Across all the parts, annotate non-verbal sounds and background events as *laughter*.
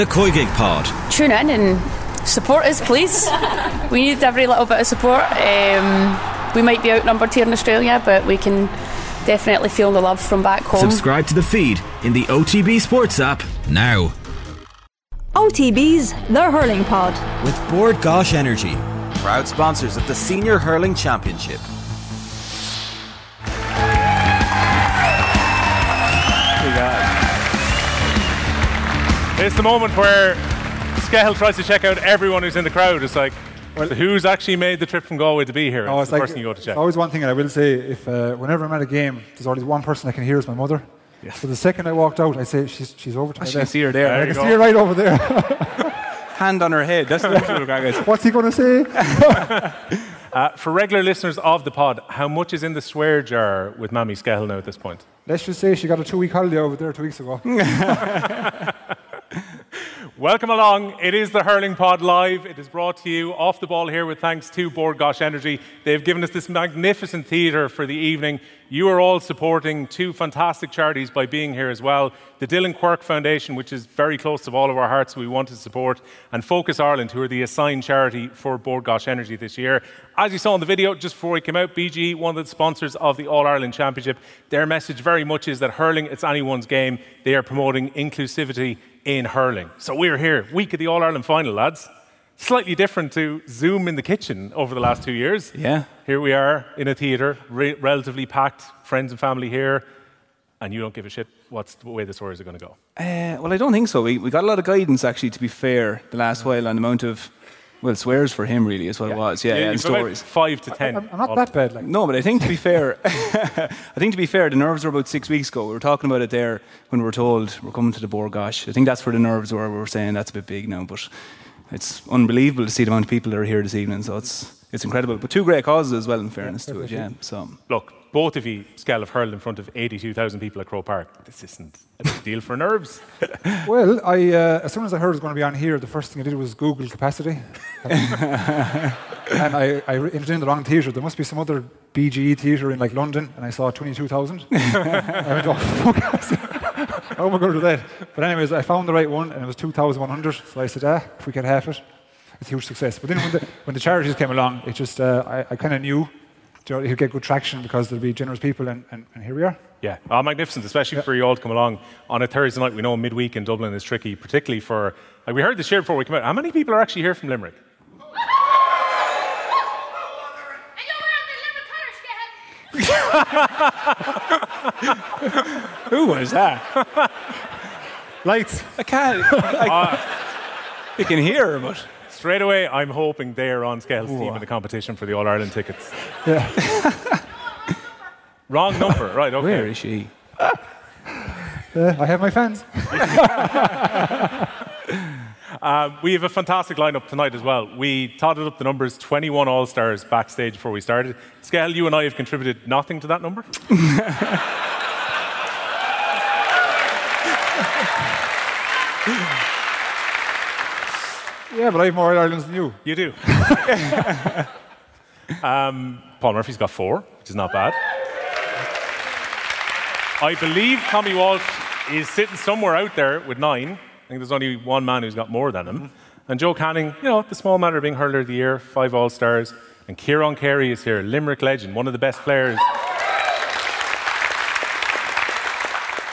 The Koigig Pod. Tune in and support us, please. we need every little bit of support. Um, we might be outnumbered here in Australia, but we can definitely feel the love from back home. Subscribe to the feed in the OTB Sports app now. OTB's The Hurling Pod. With Bord Gáis Energy, proud sponsors of the Senior Hurling Championship. It's the moment where Skehill tries to check out everyone who's in the crowd. It's like, well, who's actually made the trip from Galway to be here? Oh, it's, it's the like, first thing you go to check. Always one thing I will say: if uh, whenever I'm at a game, there's always one person I can hear is my mother. Yes. So the second I walked out, I say she's she's over to I my can see her there. There I can go. see her right over there. *laughs* Hand on her head. That's the *laughs* usual guys. What's he going to say? *laughs* Uh, for regular listeners of the pod, how much is in the swear jar with Mammy Skehill now at this point? Let's just say she got a two-week holiday over there two weeks ago. Welcome along. It is the Hurling Pod Live. It is brought to you off the ball here with thanks to Bord Gáis Energy. They've given us this magnificent theatre for the evening. You are all supporting two fantastic charities by being here as well. The Dylan Quirk Foundation, which is very close to all of our hearts, we want to support, and Focus Ireland, who are the assigned charity for Bord Gáis Energy this year. As you saw in the video just before we came out, BG, one of the sponsors of the All Ireland Championship, their message very much is that hurling, it's anyone's game. They are promoting inclusivity in hurling. So we're here, week of the All Ireland final, lads. Slightly different to Zoom in the kitchen over the last two years. Yeah. Here we are in a theatre, re- relatively packed, friends and family here, and you don't give a shit what's the way the stories are going to go. Uh, well, I don't think so. We, we got a lot of guidance, actually, to be fair, the last while on the amount of, well, swears for him, really, is what it was. Yeah, yeah, and you've about stories. Five to 10 I'm, I'm not that bad. Like, No, but I think to be *laughs* fair, *laughs* I think to be fair, the nerves were about six weeks ago. We were talking about it there when we were told we're coming to the Bord Gáis. I think that's where the nerves were. We were saying that's a bit big now, but it's unbelievable to see the amount of people that are here this evening. So it's it's incredible. But two great causes as well, in fairness to it. Yeah. So Look, both of you, have hurled in front of 82,000 people at Croke Park. This isn't a big deal for nerves. *laughs* well, I uh, as soon as I heard it was going to be on here, the first thing I did was Google capacity, *laughs* and I, I entered in the wrong theatre. There must be some other BGE theatre in like London, and I saw 22,000. *laughs* I went, oh fuck! How am I going to do that? But anyways, I found the right one, and it was 2,100. So I said, ah, if we can have it, it's a huge success. But then when the, when the charities came along, it just uh, I, I kind of knew you know, he'd get good traction because there'd be generous people, and, and, and here we are. Yeah, oh, magnificent, especially for you all to come along on a Thursday night. We know midweek in Dublin is tricky, particularly for. Like we heard this year before we came out. How many people are actually here from Limerick? *laughs* who was that? Lights. I can't. I, ah. you can hear, but Straight away, I'm hoping they're on Skehill's team in the competition for the All Ireland tickets. Yeah. Wrong number, *laughs* right? Okay. where is she? Uh, I have my fans. Um, *laughs* we have a fantastic lineup tonight as well. We totted up the numbers 21 All Stars backstage before we started. Scale, you and I have contributed nothing to that number. *laughs* Yeah, but I have more Irelands than you. You do. *laughs* um, Paul Murphy's got four, which is not bad. I believe Tommy Walsh is sitting somewhere out there with nine. I think there's only one man who's got more than him. And Joe Canning, you know, the small matter of being hurler of the year, five All Stars. And Kieran Carey is here, Limerick legend, one of the best players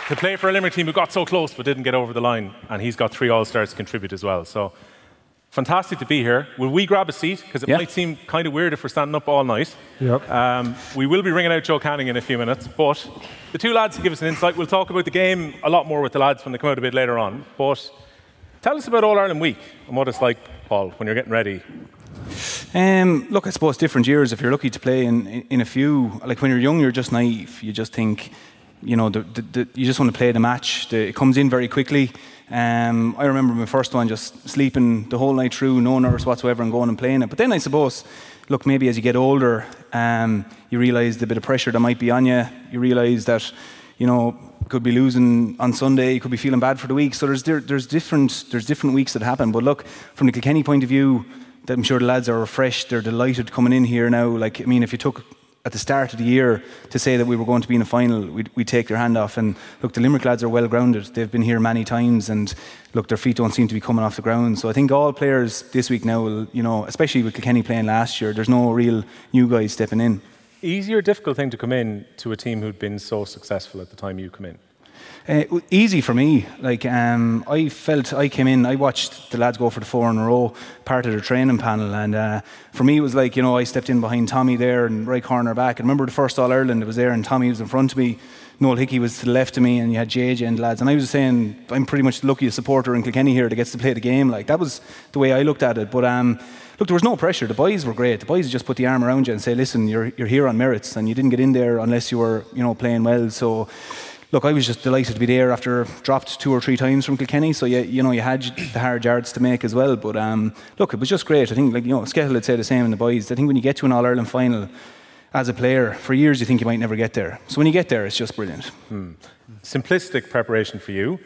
to play for a Limerick team who got so close but didn't get over the line. And he's got three All Stars to contribute as well. So fantastic to be here. Will we grab a seat? Because it Yeah. might seem kind of weird if we're standing up all night. Yep. Um, we will be ringing out Joe Canning in a few minutes, but the two lads will give us an insight. We'll talk about the game a lot more with the lads when they come out a bit later on. But tell us about All Ireland Week and what it's like, Paul, when you're getting ready. Um, look, I suppose different years. If you're lucky to play in, in, in a few, like when you're young, you're just naive. You just think, you know, the, the, the, you just want to play the match. It comes in very quickly. Um, I remember my first one, just sleeping the whole night through, no nerves whatsoever, and going and playing it. But then I suppose, look, maybe as you get older, um, you realise the bit of pressure that might be on you. You realise that, you know, could be losing on Sunday, you could be feeling bad for the week. So there's there, there's different there's different weeks that happen. But look, from the Kilkenny point of view, I'm sure the lads are refreshed. They're delighted coming in here now. Like I mean, if you took at the start of the year to say that we were going to be in a final, we'd, we'd take their hand off. And look, the Limerick lads are well grounded. They've been here many times, and look, their feet don't seem to be coming off the ground. So I think all players this week now will, you know, especially with Kilkenny playing last year, there's no real new guys stepping in. Easy or difficult thing to come in to a team who'd been so successful at the time you come in? Uh, easy for me. Like um, I felt, I came in, I watched the lads go for the four in a row, part of the training panel, and uh, for me it was like you know I stepped in behind Tommy there and right corner back. And remember the first All Ireland, it was there, and Tommy was in front of me. Noel Hickey was to the left of me, and you had JJ and lads. And I was saying, I'm pretty much the luckiest supporter in Kilkenny here that gets to play the game. Like that was the way I looked at it. But um, look, there was no pressure. The boys were great. The boys just put the arm around you and say, listen, you're you're here on merits, and you didn't get in there unless you were you know playing well. So look, I was just delighted to be there after dropped two or three times from Kilkenny. So you, you know, you had the hard yards to make as well. But um, look, it was just great. I think, like you know, Skehill would say the same in the boys. I think when you get to an All Ireland final as a player, for years you think you might never get there. So when you get there, it's just brilliant. Hmm. Simplistic preparation for you.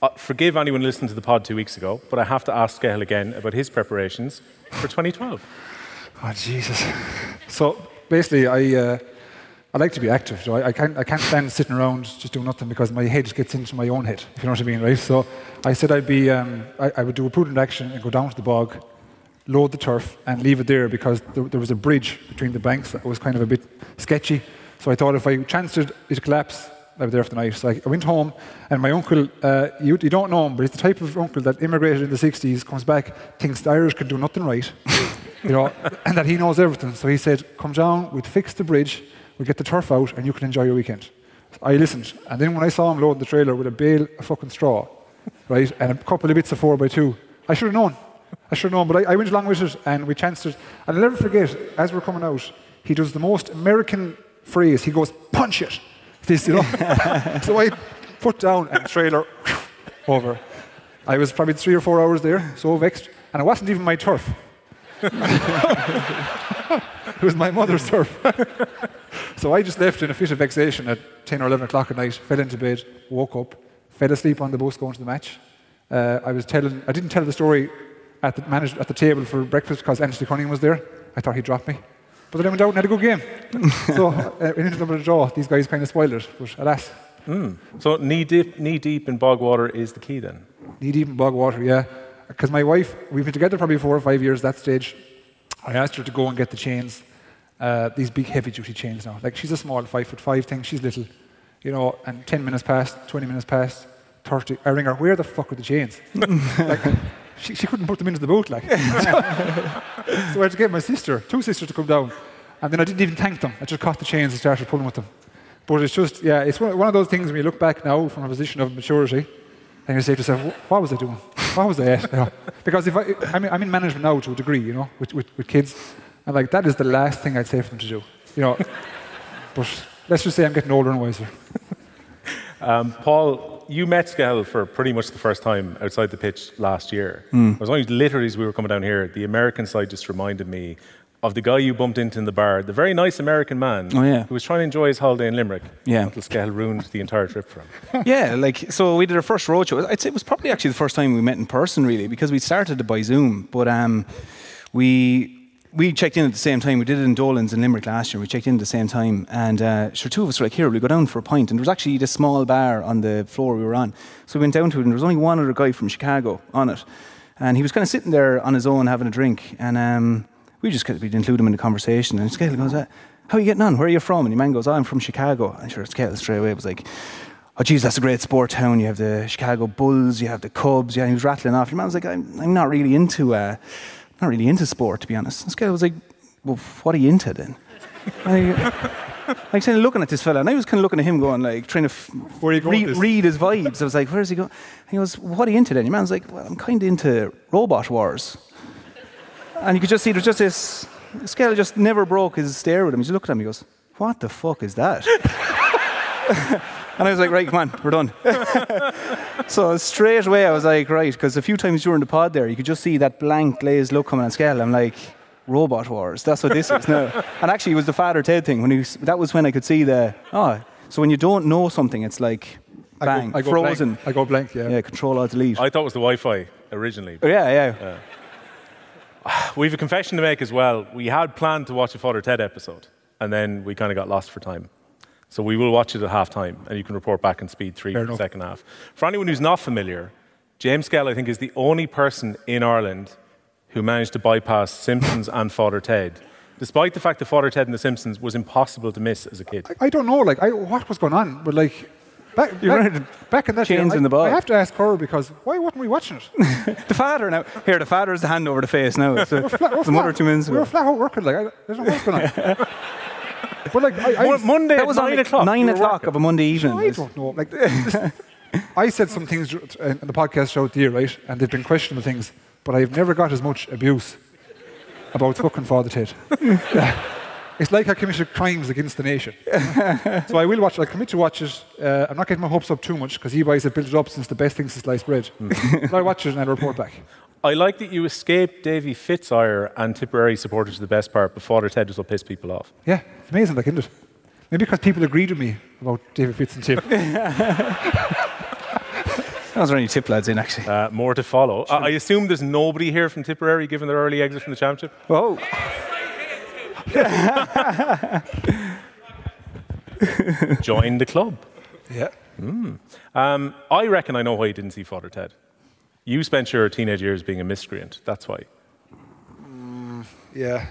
Uh, forgive anyone listening to the pod two weeks ago, but I have to ask Skehill again about his preparations for 2012. Oh Jesus! So basically, I. Uh, I like to be active. So I, I, can't, I can't stand sitting around just doing nothing because my head gets into my own head, if you know what I mean, right? So I said I'd be, um, I, I, would do a prudent action and go down to the bog, load the turf, and leave it there because there, there, was a bridge between the banks that was kind of a bit sketchy. So I thought if I chanced it, it'd collapse. I was there for the night. So I, I went home, and my uncle, uh, you, you, don't know him, but he's the type of uncle that immigrated in the 60s, comes back, thinks the Irish can do nothing right, *laughs* you know, and that he knows everything. So he said, come down, we'd fix the bridge, we'll get the turf out and you can enjoy your weekend. I listened. And then when I saw him loading the trailer with a bale of fucking straw, right, and a couple of bits of 4 by 2 I should have known. I should have known. But I, I, went along with it and we chanced it. And I'll never forget, as we're coming out, he does the most American phrase. He goes, punch it. This, you know. *laughs* so I put down and trailer *laughs* over. I was probably three or four hours there, so vexed. And it wasn't even my turf. *laughs* it was my mother's turf. So I just left in a fit of vexation at 10 or 11 o'clock at night, fell into bed, woke up, fell asleep on the bus going to the match. Uh, I was telling, I didn't tell the story at the, managed, at the table for breakfast because Anthony Cunningham was there. I thought he'd drop me. But then I went out and had a good game. so uh, in ended up with a draw. These guys kind of spoiled it, but alas. Mm. So knee deep, knee deep in bog water is the key then? Knee deep in bog water, yeah. Because my wife, we've been together probably four or five years at that stage. I asked her to go and get the chains, uh, these big heavy duty chains now. Like she's a small five foot five thing, she's little, you know, and 10 minutes passed, 20 minutes passed, 30. I ring her, where the fuck are the chains? *laughs* like, she, she couldn't put them into the boat, like. *laughs* so I had to get my sister, two sisters to come down. And then I didn't even thank them. I just caught the chains and started pulling with them. But it's just, yeah, it's one, one of those things when you look back now from a position of maturity, and you say to yourself, what was I doing? What was I at? *laughs* You know? Because if I, I'm, I'm in management now to a degree, you know, with, with, with kids, and like that is the last thing I'd say for them to do, you know. *laughs* but let's just say I'm getting older and wiser. Um, Paul, you met Skehill for pretty much the first time outside the pitch last year. Mm. It was only literally as we were coming down here, the American side just reminded me of the guy you bumped into in the bar, the very nice American man oh, yeah. who was trying to enjoy his holiday in Limerick. Yeah. Until Skehill ruined the entire trip for him. *laughs* yeah, like, so we did our first roadshow. I'd say it was probably actually the first time we met in person, really, because we started it by Zoom. But um, we. We checked in at the same time. We did it in Dolan's in Limerick last year. We checked in at the same time, and uh, sure, two of us were like, "Here, we go down for a pint." And there was actually this small bar on the floor we were on, so we went down to it, and there was only one other guy from Chicago on it, and he was kind of sitting there on his own having a drink, and um, we just we'd include him in the conversation. And Skehill goes, uh, How are you getting on? Where are you from? And the man goes, oh, I'm from Chicago. And sure, Skehill straight away was like, Oh, geez, that's a great sport town. You have the Chicago Bulls, you have the Cubs. Yeah, he was rattling off. Your man was like, I'm, I'm not really into, uh, not really into sport, to be honest. This guy was like, Well, what are you into then? *laughs* like saying, looking at this fella, and I was kind of looking at him, going like, trying to f- re- read his vibes. I was like, "Where's he going?" he goes, "What are you into then?" Your man's like, "Well, I'm kind of into robot wars." And you could just see there's just this. Skehill just never broke his stare with him. He just looked at him. He goes, "What the fuck is that?" *laughs* and I was like, "Right, come on, we're done." *laughs* so straight away, I was like, "Right," because a few times during the pod there, you could just see that blank, glazed look coming on Skehill. I'm like, "Robot Wars." That's what this is now. *laughs* And actually, it was the Father Ted thing. When he was, that was when I could see the oh. So when you don't know something, it's like bang, I go, I go frozen. Blank. I go blank. Yeah. Yeah. Control Alt Delete. I thought it was the Wi-Fi originally. Oh, yeah, yeah. *sighs* yeah. We have a confession to make as well. We had planned to watch a Father Ted episode. and then we kind of got lost for time. So we will watch it at halftime, and you can report back in speed three Fair for the second half. For anyone who's not familiar, James Skehill, I think, is the only person in Ireland who managed to bypass Simpsons and Father Ted, despite the fact that Father Ted and The Simpsons was impossible to miss as a kid. I don't know, like, I, what was going on, but like, back, You're back, back in that chains day, in the I, ball. I have to ask her because why weren't we watching it? *laughs* The father now. Here, the father is the hand over the face now. *laughs* It's a, Flat- we're it's a month flat- two minutes We were flat out working, like, I, I don't know what's going on. *laughs* *laughs* but like, I, I, Monday That at was nine like o'clock. nine o'clock working. of a Monday evening. I don't know. Like, *laughs* I said some things in the podcast throughout the year, right? And they've been questionable things, but I've never got as much abuse about fucking Father Ted. *laughs* It's like I committed crimes against the nation. so I will watch it. I commit to watch it. Uh, I'm not getting my hopes up too much because e-buys have built it up since the best things to slice bread. but I'll watch it and I'll report back. I like that you escaped Davy Fitzgerald and Tipperary supporters to the best part, but Father Ted just will piss people off. Yeah, it's amazing, like, isn't it? Maybe because people agreed with me about David Fitz and Tip. *laughs* That was only tip lads in actually. Uh, more to follow. I I assume there's nobody here from Tipperary given their early exit from the championship. Whoa. *laughs* Join the club. yeah. Um, I reckon I know why you didn't see Father Ted. You spent your teenage years being a miscreant. That's why. Yeah.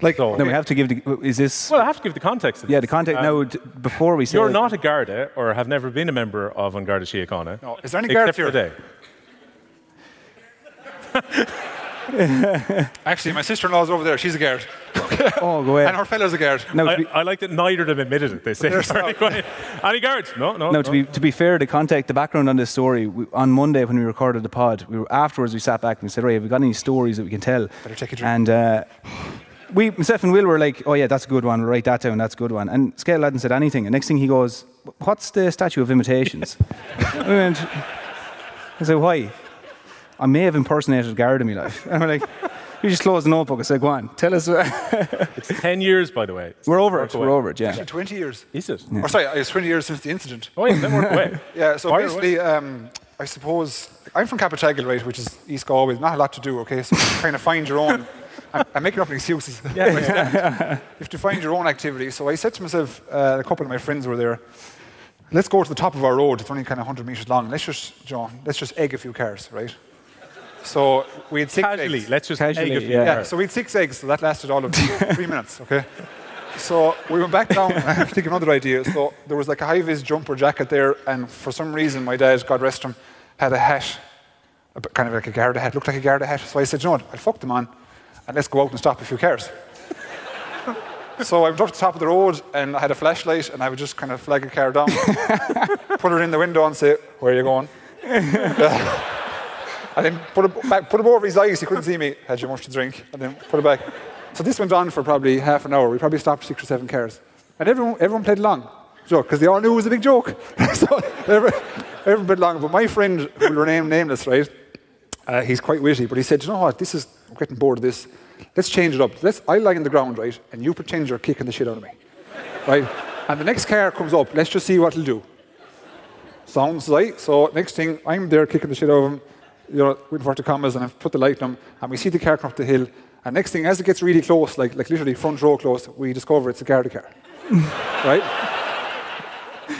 Like, So, Now we have to give the. Is this? well, I have to give the context. Of yeah, this. the context. Um, now, d- before we say. You're not a Garda or have never been a member of An Garda Síochána. No, is there any except Gardas for here? today. *laughs* *laughs* actually, my sister-in-law's over there. She's a guard. Oh, go ahead. And her fella's a guard. Now, I, be, I like that neither of them admitted it. They say, very quiet. Any guards? No, no. No, no. to be to be fair, the context, the background on this story. We, on Monday when we recorded the pod, we were afterwards we sat back and we said, "Right, have we got any stories that we can tell?" Better take a drink. And uh, we, myself and Will, were like, "Oh yeah, that's a good one. We'll write that down. That's a good one." And Skehill hadn't said anything. And next thing he goes, "What's the statue of imitations?" *laughs* we went. I said, "Why?" I may have impersonated Garda in my life. And we're like, you just closed the notebook." I said, "Go on, tell us." *laughs* It's 10 years, by the way. we're over Work it. away. We're over it. Yeah. 20 years. Is it? Or sorry, it's 20 years since the incident. Oh, yeah, then work away. *laughs* Yeah, so Fire basically, um, I suppose I'm from Cappataggle, right, which is East Galway. Not a lot to do, okay? So you kind of find your own. *laughs* I'm, I'm making up excuses. Yeah, yeah. you have to find your own activity. So I said to myself, uh, a couple of my friends were there. Let's go to the top of our road. It's only kind of 100 meters long. Let's just, John, let's just egg a few cars, right? So we had six Casually, eggs. let's just Casually, egg a few yeah. Yeah, so we had six eggs, so that lasted all of three minutes, okay? So we went back down, *laughs* I have to think of another idea. So there was like a high vis jumper jacket there, and for some reason, my dad, God rest him, had a hat, a bit- kind of like a Garda hat, looked like a Garda hat. So I said, you know what, I'll fuck them on, and let's go out and stop a few cars. *laughs* so I went up to the top of the road, and I had a flashlight, and I would just kind of flag a car down, *laughs* put her in the window, and say, where are you going? And then put it back, put it over his eyes. He couldn't see me. Had you much to drink? And then put it back. So this went on for probably half an hour. We probably stopped six or seven cars, and everyone everyone played along. Joke, because they all knew it was a big joke. *laughs* so everyone, everyone played along. But my friend, who will remain nameless, right? Uh, he's quite witty, but he said, "You know what? This is I'm getting bored of this. Let's change it up. Let's I lie on the ground, right, and you pretend you're kicking the shit out of me, right? And the next car comes up. Let's just see what it'll do." Sounds right. So next thing, I'm there kicking the shit out of him, you know, waiting for it to come as, and I've put the light on and we see the car come up the hill. And next thing, as it gets really close, like, like literally front row close, we discover it's a Garda car. *laughs* right?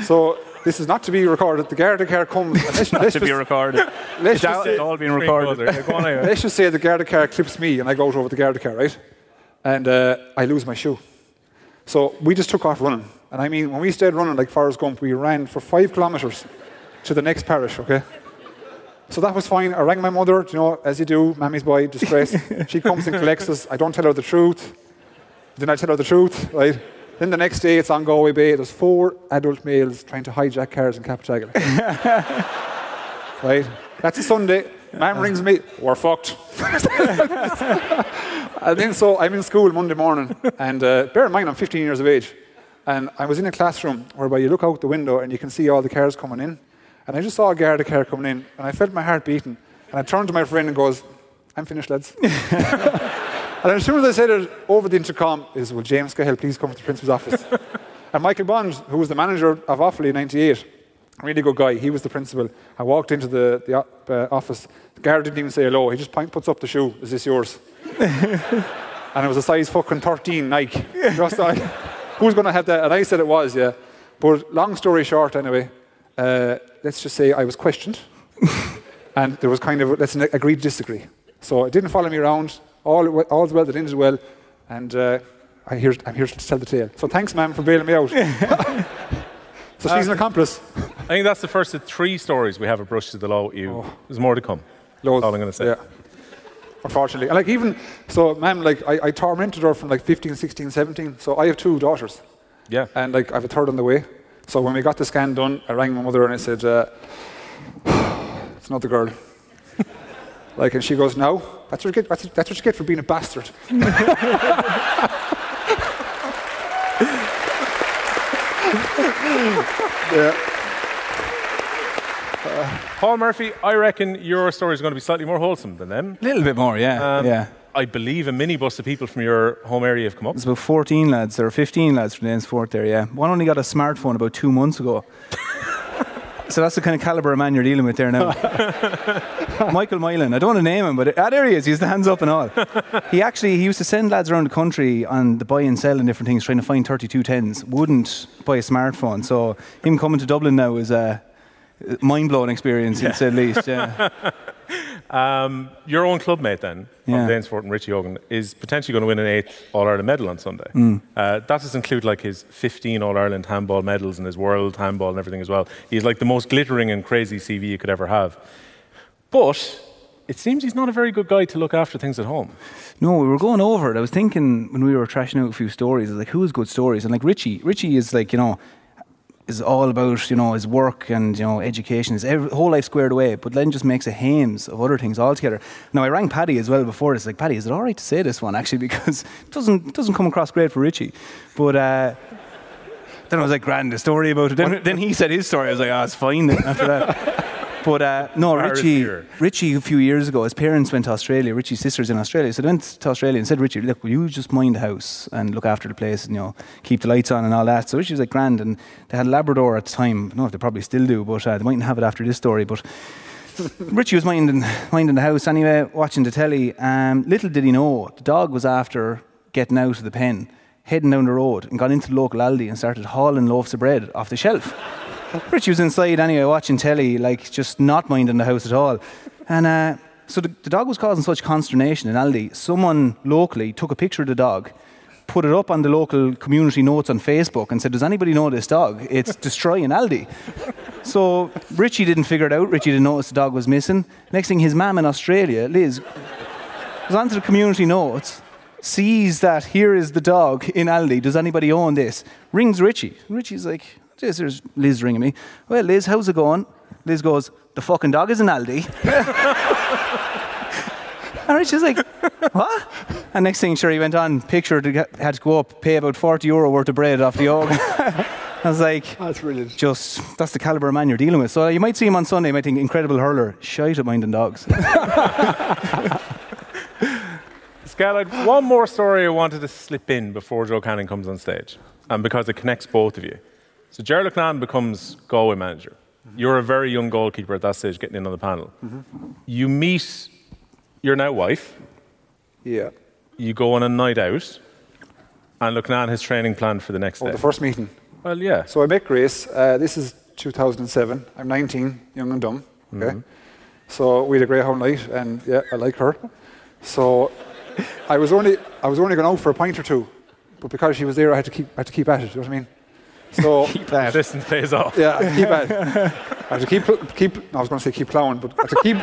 So this is not to be recorded. The Garda car comes. and Let's, let's to be recorded. *laughs* let's It's just out- say- it's all being recorded. closer. Yeah, go on anyway. Let's just say the Garda car clips me and I go out over the Garda car, right? And uh, I lose my shoe. So we just took off running. And I mean, when we stayed running like Forrest Gump, we ran for five kilometres to the next parish, okay? So that was fine. I rang my mother, you know, as you do, mammy's boy, distress. *laughs* she comes and collects us. I don't tell her the truth. Then I tell her the truth, right? Then the next day, it's on Galway Bay. There's four adult males trying to hijack cars in Cappataggle. *laughs* right? That's a Sunday. Mum rings me. We're fucked. *laughs* and then so I'm in school Monday morning, and uh, bear in mind I'm 15 years of age, and I was in a classroom whereby you look out the window and you can see all the cars coming in, and I just saw a Garda car coming in, and I felt my heart beating, and I turned to my friend and goes, "I'm finished, lads." *laughs* and as soon as I said it over the intercom, is will James Skehill please come to the principal's office? *laughs* and Michael Bond, who was the manager of Offaly in '98. Really good guy. He was the principal. I walked into the, the uh, office. The guard didn't even say hello. He just point, puts up the shoe. Is this yours? *laughs* and it was a size fucking 13 Nike. Just like, who's going to have that? And I said it was, yeah. But long story short, anyway, uh, let's just say I was questioned, *laughs* and there was kind of let's agree to disagree. So it didn't follow me around. All all's well that ended well, and uh, I hear, I'm here to tell the tale. So thanks, ma'am, for bailing me out. *laughs* so she's an accomplice. I think that's the first of three stories we have a brush to the law with you. Oh. There's more to come. Loads. That's all I'm going to say. Yeah. Unfortunately. And like even, so ma'am, like I, I tormented her from like 15, 16, 17. So I have two daughters. Yeah. And like I have a third on the way. So when we got the scan done, I rang my mother and I said, uh, it's not the girl. *laughs* like, and she goes, no, that's what you get, that's, that's what you get for being a bastard. *laughs* yeah. Paul Murphy, I reckon your story is going to be slightly more wholesome than them. A little bit more, yeah. Um, yeah. I believe a minibus of people from your home area have come up. There's about 14 lads, or 15 lads from the Sport there, yeah. One only got a smartphone about two months ago. *laughs* so that's the kind of calibre of man you're dealing with there now. *laughs* Michael Mylan, I don't want to name him, but ah, there he is, he's the hands up and all. He actually, he used to send lads around the country on the buy and sell and different things, trying to find 3210s, wouldn't buy a smartphone. So him coming to Dublin now is a mind-blowing experience, yeah. to say the least, yeah. *laughs* Um, your own clubmate then, from Yeah. Danesfort and Richie Hogan, is potentially going to win an eighth All Ireland medal on Sunday. Mm. Uh, that does include like his 15 All Ireland handball medals and his world handball and everything as well. He's like the most glittering and crazy CV you could ever have. But it seems he's not a very good guy to look after things at home. No, we were going over it. I was thinking when we were trashing out a few stories, like, who has good stories? And like Richie, Richie is like, you know, is all about, you know, his work and, you know, education, his every, whole life squared away, but then just makes a hames of other things altogether. Now, I rang Paddy as well before this, like, Paddy, is it all right to say this one, actually, *laughs* because it doesn't, it doesn't come across great for Richie. But, uh, then I was like, grand, the story about it. Then, then he said his story. I was like, oh, it's fine then after that. *laughs* But uh, no, Richie. Richie, a few years ago, his parents went to Australia. Richie's sister's in Australia. So they went to Australia and said, Richie, look, will you just mind the house and look after the place and, you know, keep the lights on and all that. So Richie was like, grand. And they had Labrador at the time. I don't know if they probably still do, but uh, they mightn't have it after this story. But *laughs* Richie was minding, minding the house anyway, watching the telly. Um, little did he know, the dog was after getting out of the pen, heading down the road and got into the local Aldi and started hauling loaves of bread off the shelf. Richie was inside anyway, watching telly, like just not minding the house at all. And uh, so the, the dog was causing such consternation in Aldi. Someone locally took a picture of the dog, put it up on the local community notes on Facebook, and said, "Does anybody know this dog? It's destroying Aldi." So Richie didn't figure it out. Richie didn't notice the dog was missing. Next thing, his mum in Australia, Liz, goes onto the community notes, sees that here is the dog in Aldi. Does anybody own this? Rings Richie. Richie's like, "This there's Liz ringing me. Well, Liz, how's it going? Liz goes, the fucking dog is an Aldi. *laughs* and Richie's like, what? And next thing, sure, he went on, picture to get, had to go up, pay about 40 euro worth of bread off the organ. *laughs* I was like, That's brilliant. just, that's the calibre of man you're dealing with. So you might see him on Sunday, you might think, incredible hurler, shite at minding dogs. *laughs* Scal, I'd one more story I wanted to slip in before Joe Canning comes on stage, and because it connects both of you. So Gerald Loughnane becomes Galway manager. You're a very young goalkeeper at that stage, getting in on the panel. You meet your now wife. Yeah. You go on a night out, and Loughnane has training planned for the next Oh, day. the first meeting. well, yeah. So I met Grace. Uh, this is 2007. I'm 19, young and dumb. Okay. So we had a greyhound night, and yeah, I like her. So I was only I was only going out for a pint or two, but because she was there, I had to keep I had to keep at it. You know what I mean? So *laughs* keep that Distance pays off. yeah, keep at it. I had to keep keep. I was going to say keep plowing, but I had to keep. *laughs*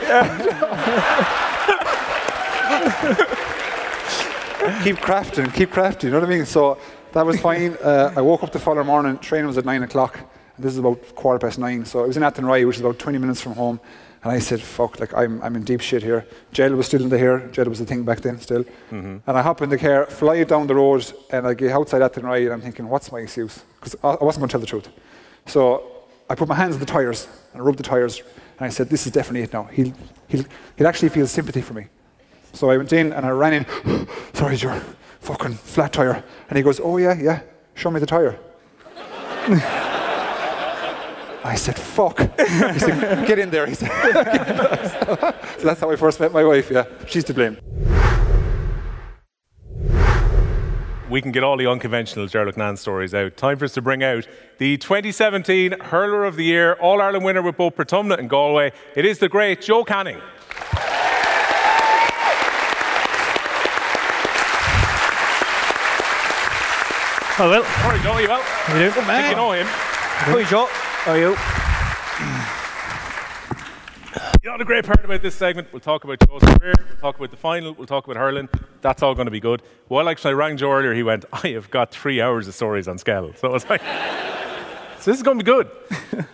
keep crafting, keep crafting. You know what I mean? So that was fine. Uh, I woke up the following morning. Training was at nine o'clock. And this is about quarter past nine. So it was in Athenry, which is about 20 minutes from home. And I said, "Fuck! Like I'm, I'm in deep shit here." Jail was still in the hair. Jail was the thing back then, still. Mm-hmm. And I hop in the car, fly it down the road, and I get outside Athenry, and I'm thinking, "What's my excuse?" Because I, I wasn't going to tell the truth. So I put my hands on the tires and I rubbed the tires, and I said, "This is definitely it now. He'll, he'll, he'll actually feel sympathy for me." So I went in and I ran in. *gasps* Sorry, Joe, fucking flat tire. And he goes, "Oh yeah, yeah. Show me the tire." *laughs* I said, "Fuck." *laughs* He said, "Get in there." He said. *laughs* so that's how I first met my wife. Yeah, she's to blame. we can get all the unconventional Ger Loughnane stories out. Time for us to bring out the 2017 Hurler of the Year, All Ireland winner with both Portumna and Galway. It is the great Joe Canning. Oh, well. How are you, Joe? You well? How you doing? I think you know him. How are you, Joe? How are you? You know the great part about this segment? We'll talk about Joe's career, we'll talk about the final, we'll talk about hurling. That's all going to be good. Well, actually, I rang Joe earlier. He went, I have got three hours of stories on Skell. So I was like, so *laughs* this is going to be good.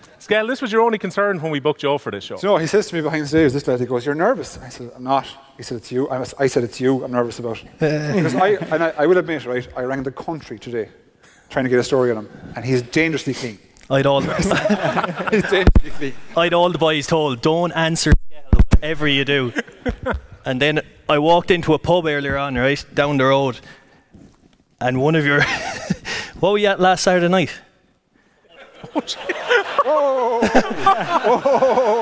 *laughs* Skell, this was your only concern when we booked Joe for this show. So he says to me behind the stage, this lad, he goes, You're nervous. I said, I'm not. He said, It's you. I, was, I said, It's you I'm nervous about. because uh. I, and I, I will admit, right, I rang the country today trying to get a story on him, and he's dangerously clean. I'd *laughs* all, He's. I'd all the boys told, don't answer whatever you do. And then I walked into a pub earlier on, right, down the road, and one of your. *laughs* what were you at last Saturday night? Oh.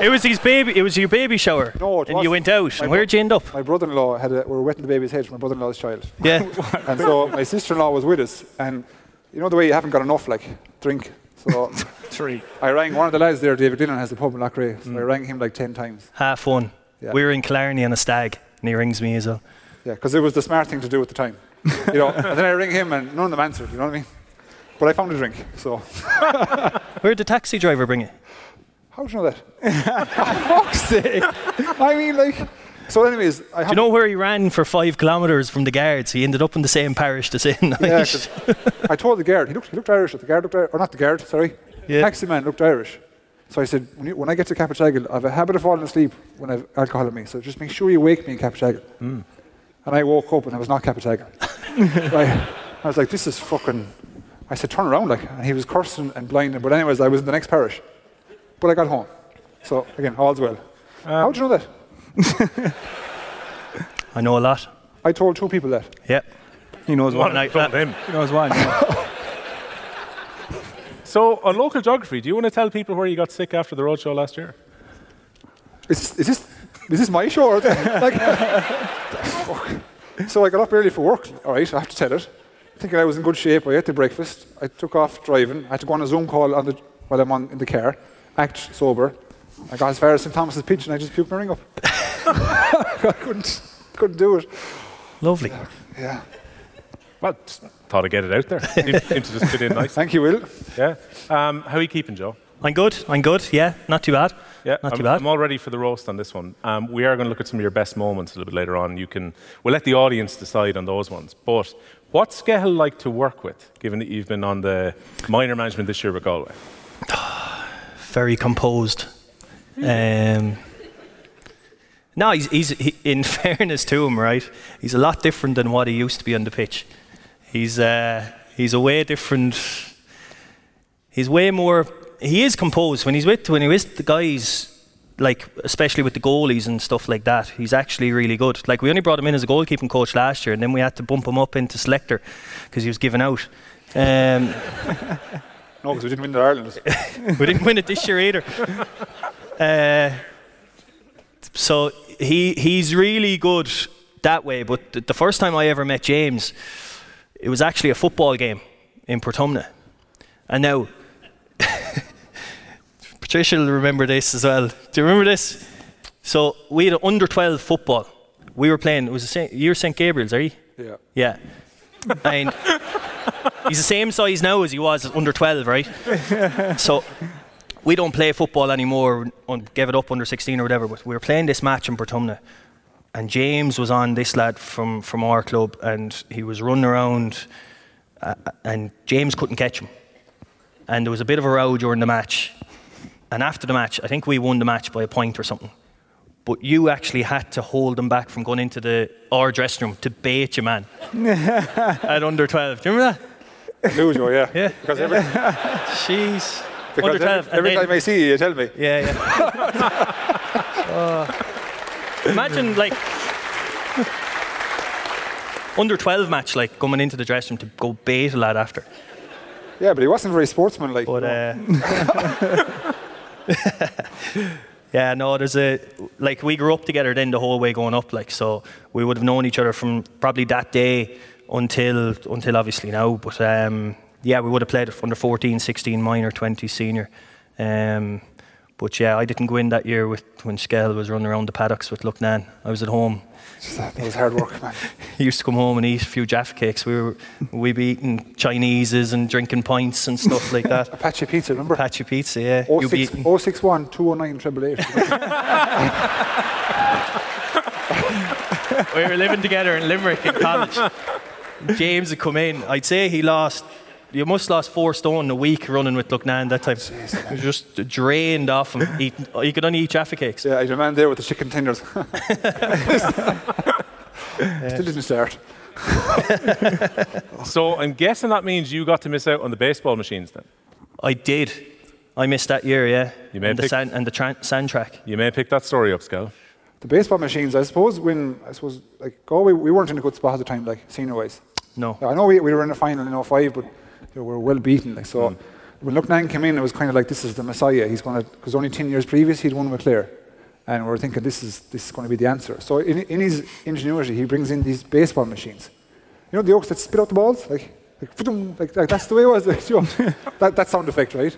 *laughs* it was his baby. It was your baby shower. No, it and you wasn't. went out. My and where'd you end up? My brother in law had a, we were wetting the baby's head for my brother in law's child. Yeah. And so my sister in law was with us, and you know the way you haven't got enough, like, drink. So *laughs* Three. I rang one of the lads there, David Dillon, has the pub in Loughrea, so I mm. rang him like 10 times. Half one. Yeah. We were in Killarney on a stag, and he rings me as well. Yeah, because it was the smart thing to do at the time. You know, and then I ring him and none of them answered, you know what I mean? But I found a drink, so *laughs* Where'd the taxi driver bring you? how do you know that? *laughs* fuck's sake. I mean, like, so, anyways, I Do you know where he ran for five kilometres from the guards? He ended up in the same parish the same night. Yeah, I told the guard, he looked, he looked Irish, the guard looked Irish, or not the guard, sorry. Yeah. Taxi man looked Irish. So I said, when, you, when I get to Cappataggle, I have a habit of falling asleep when I have alcohol in me, so just make sure you wake me in Cappataggle. Hmm. And I woke up and I was not Cappataggle. *laughs* I, I was like, this is fucking. I said, turn around, like, and he was cursing and blinding. But anyways, I was in the next parish. But I got home. So again, all's well. How um, do you know that? *laughs* I know a lot. I told two people that. Yep. He knows What one. I told him. He knows one. *laughs* So, on local geography, do you want to tell people where you got sick after the roadshow last year? Is this, is this, is this my show? Or like, *laughs* fuck. So I got up early for work. All right, I have to tell it. Thinking I was in good shape. I ate the breakfast. I took off driving. I had to go on a Zoom call on the, while I'm on, in the car. Act sober. I got as far as St Thomas's pitch and I just puked my ring up. I *laughs* couldn't, couldn't do it. Lovely. Yeah. Well, just thought I'd get it out there. Seemed *laughs* seemed to just fit in nice. Thank you, Will. Yeah. Um, how are you keeping, Joe? I'm good. I'm good. Yeah, not too bad. Yeah, Not I'm, too bad. I'm all ready for the roast on this one. Um, we are going to look at some of your best moments a little bit later on. You can, we'll let the audience decide on those ones. But what's Skehill like to work with, given that you've been on the minor management this year with Galway? *sighs* Very composed. Um, no, he's, he's he, in *laughs* fairness to him, right? He's a lot different than what he used to be on the pitch. He's uh, he's a way different. He's way more. He is composed when he's with when he with the guys. Like especially with the goalies and stuff like that, he's actually really good. Like we only brought him in as a goalkeeping coach last year, and then we had to bump him up into selector because he was given out. Um, *laughs* No, because we didn't win the Ireland. *laughs* we didn't win it this year either. Uh, so he he's really good that way. But the, the first time I ever met James, it was actually a football game in Portumna, and now *laughs* Patricia will remember this as well. Do you remember this? So we had an under twelve football. We were playing. It was the same, you're St Gabriel's, are you? Yeah. Yeah. And *laughs* he's the same size now as he was at under 12, right? so we don't play football anymore, gave it up under 16 or whatever, but we were playing this match in Portumna. And James was on this lad from, from our club, and he was running around, uh, and James couldn't catch him. And there was a bit of a row during the match. And after the match, I think we won the match by a point or something. But you actually had to hold him back from going into the our dressing room to bait your man. *laughs* at under 12. Do you remember that? Lose you, yeah. Yeah. Because every, *laughs* Jeez. Because under 12. every, every time I see you, you tell me. yeah, yeah. *laughs* Oh. imagine like under 12 match, like coming into the dressing room to go bait a lad after. Yeah, but he wasn't very sportsmanlike. But uh, *laughs* yeah, no, there's a like we grew up together then the whole way going up, like so we would have known each other from probably that day until until obviously now. But um, yeah, we would have played under 14, 16 minor, 20 senior. Um, but yeah, I didn't go in that year with when Skell was running around the paddocks with Loughnane. I was at home. *laughs* That was hard work, man. he *laughs* used to come home and eat a few Jaffa cakes. We were we be eating Chineses and drinking pints and stuff like that. *laughs* Apache pizza, remember? Apache pizza, yeah. Oh You be six, eating- oh six one two oh nine triple eight. we were living together in Limerick in college. James had come in. I'd say he lost. You must lost four stone in a week running with Loughnane that time. He was just drained off him. Eating, he could only eat Jaffa cakes. Yeah, I had a man there with the chicken tenders. *laughs* *laughs* Still didn't start. *laughs* So I'm guessing that means you got to miss out on the baseball machines then. I did. I missed that year, yeah. You may and the pick- sand, and the tra- sand track. You may pick that story up, Scal. The baseball machines, I suppose, when I suppose like Galway, we weren't in a good spot at the time, like senior wise. No. I know we, we were in the final in 05, but we were well beaten. Like so, mm. when Loughnane came in, it was kind of like this is the messiah. He's going to because only 10 years previous he'd won with Clare, and we were thinking this is this is going to be the answer. So in, in his ingenuity, he brings in these baseball machines. You know the oaks that spit out the balls, like like, like, like that's the way it was. *laughs* that, that sound effect, right?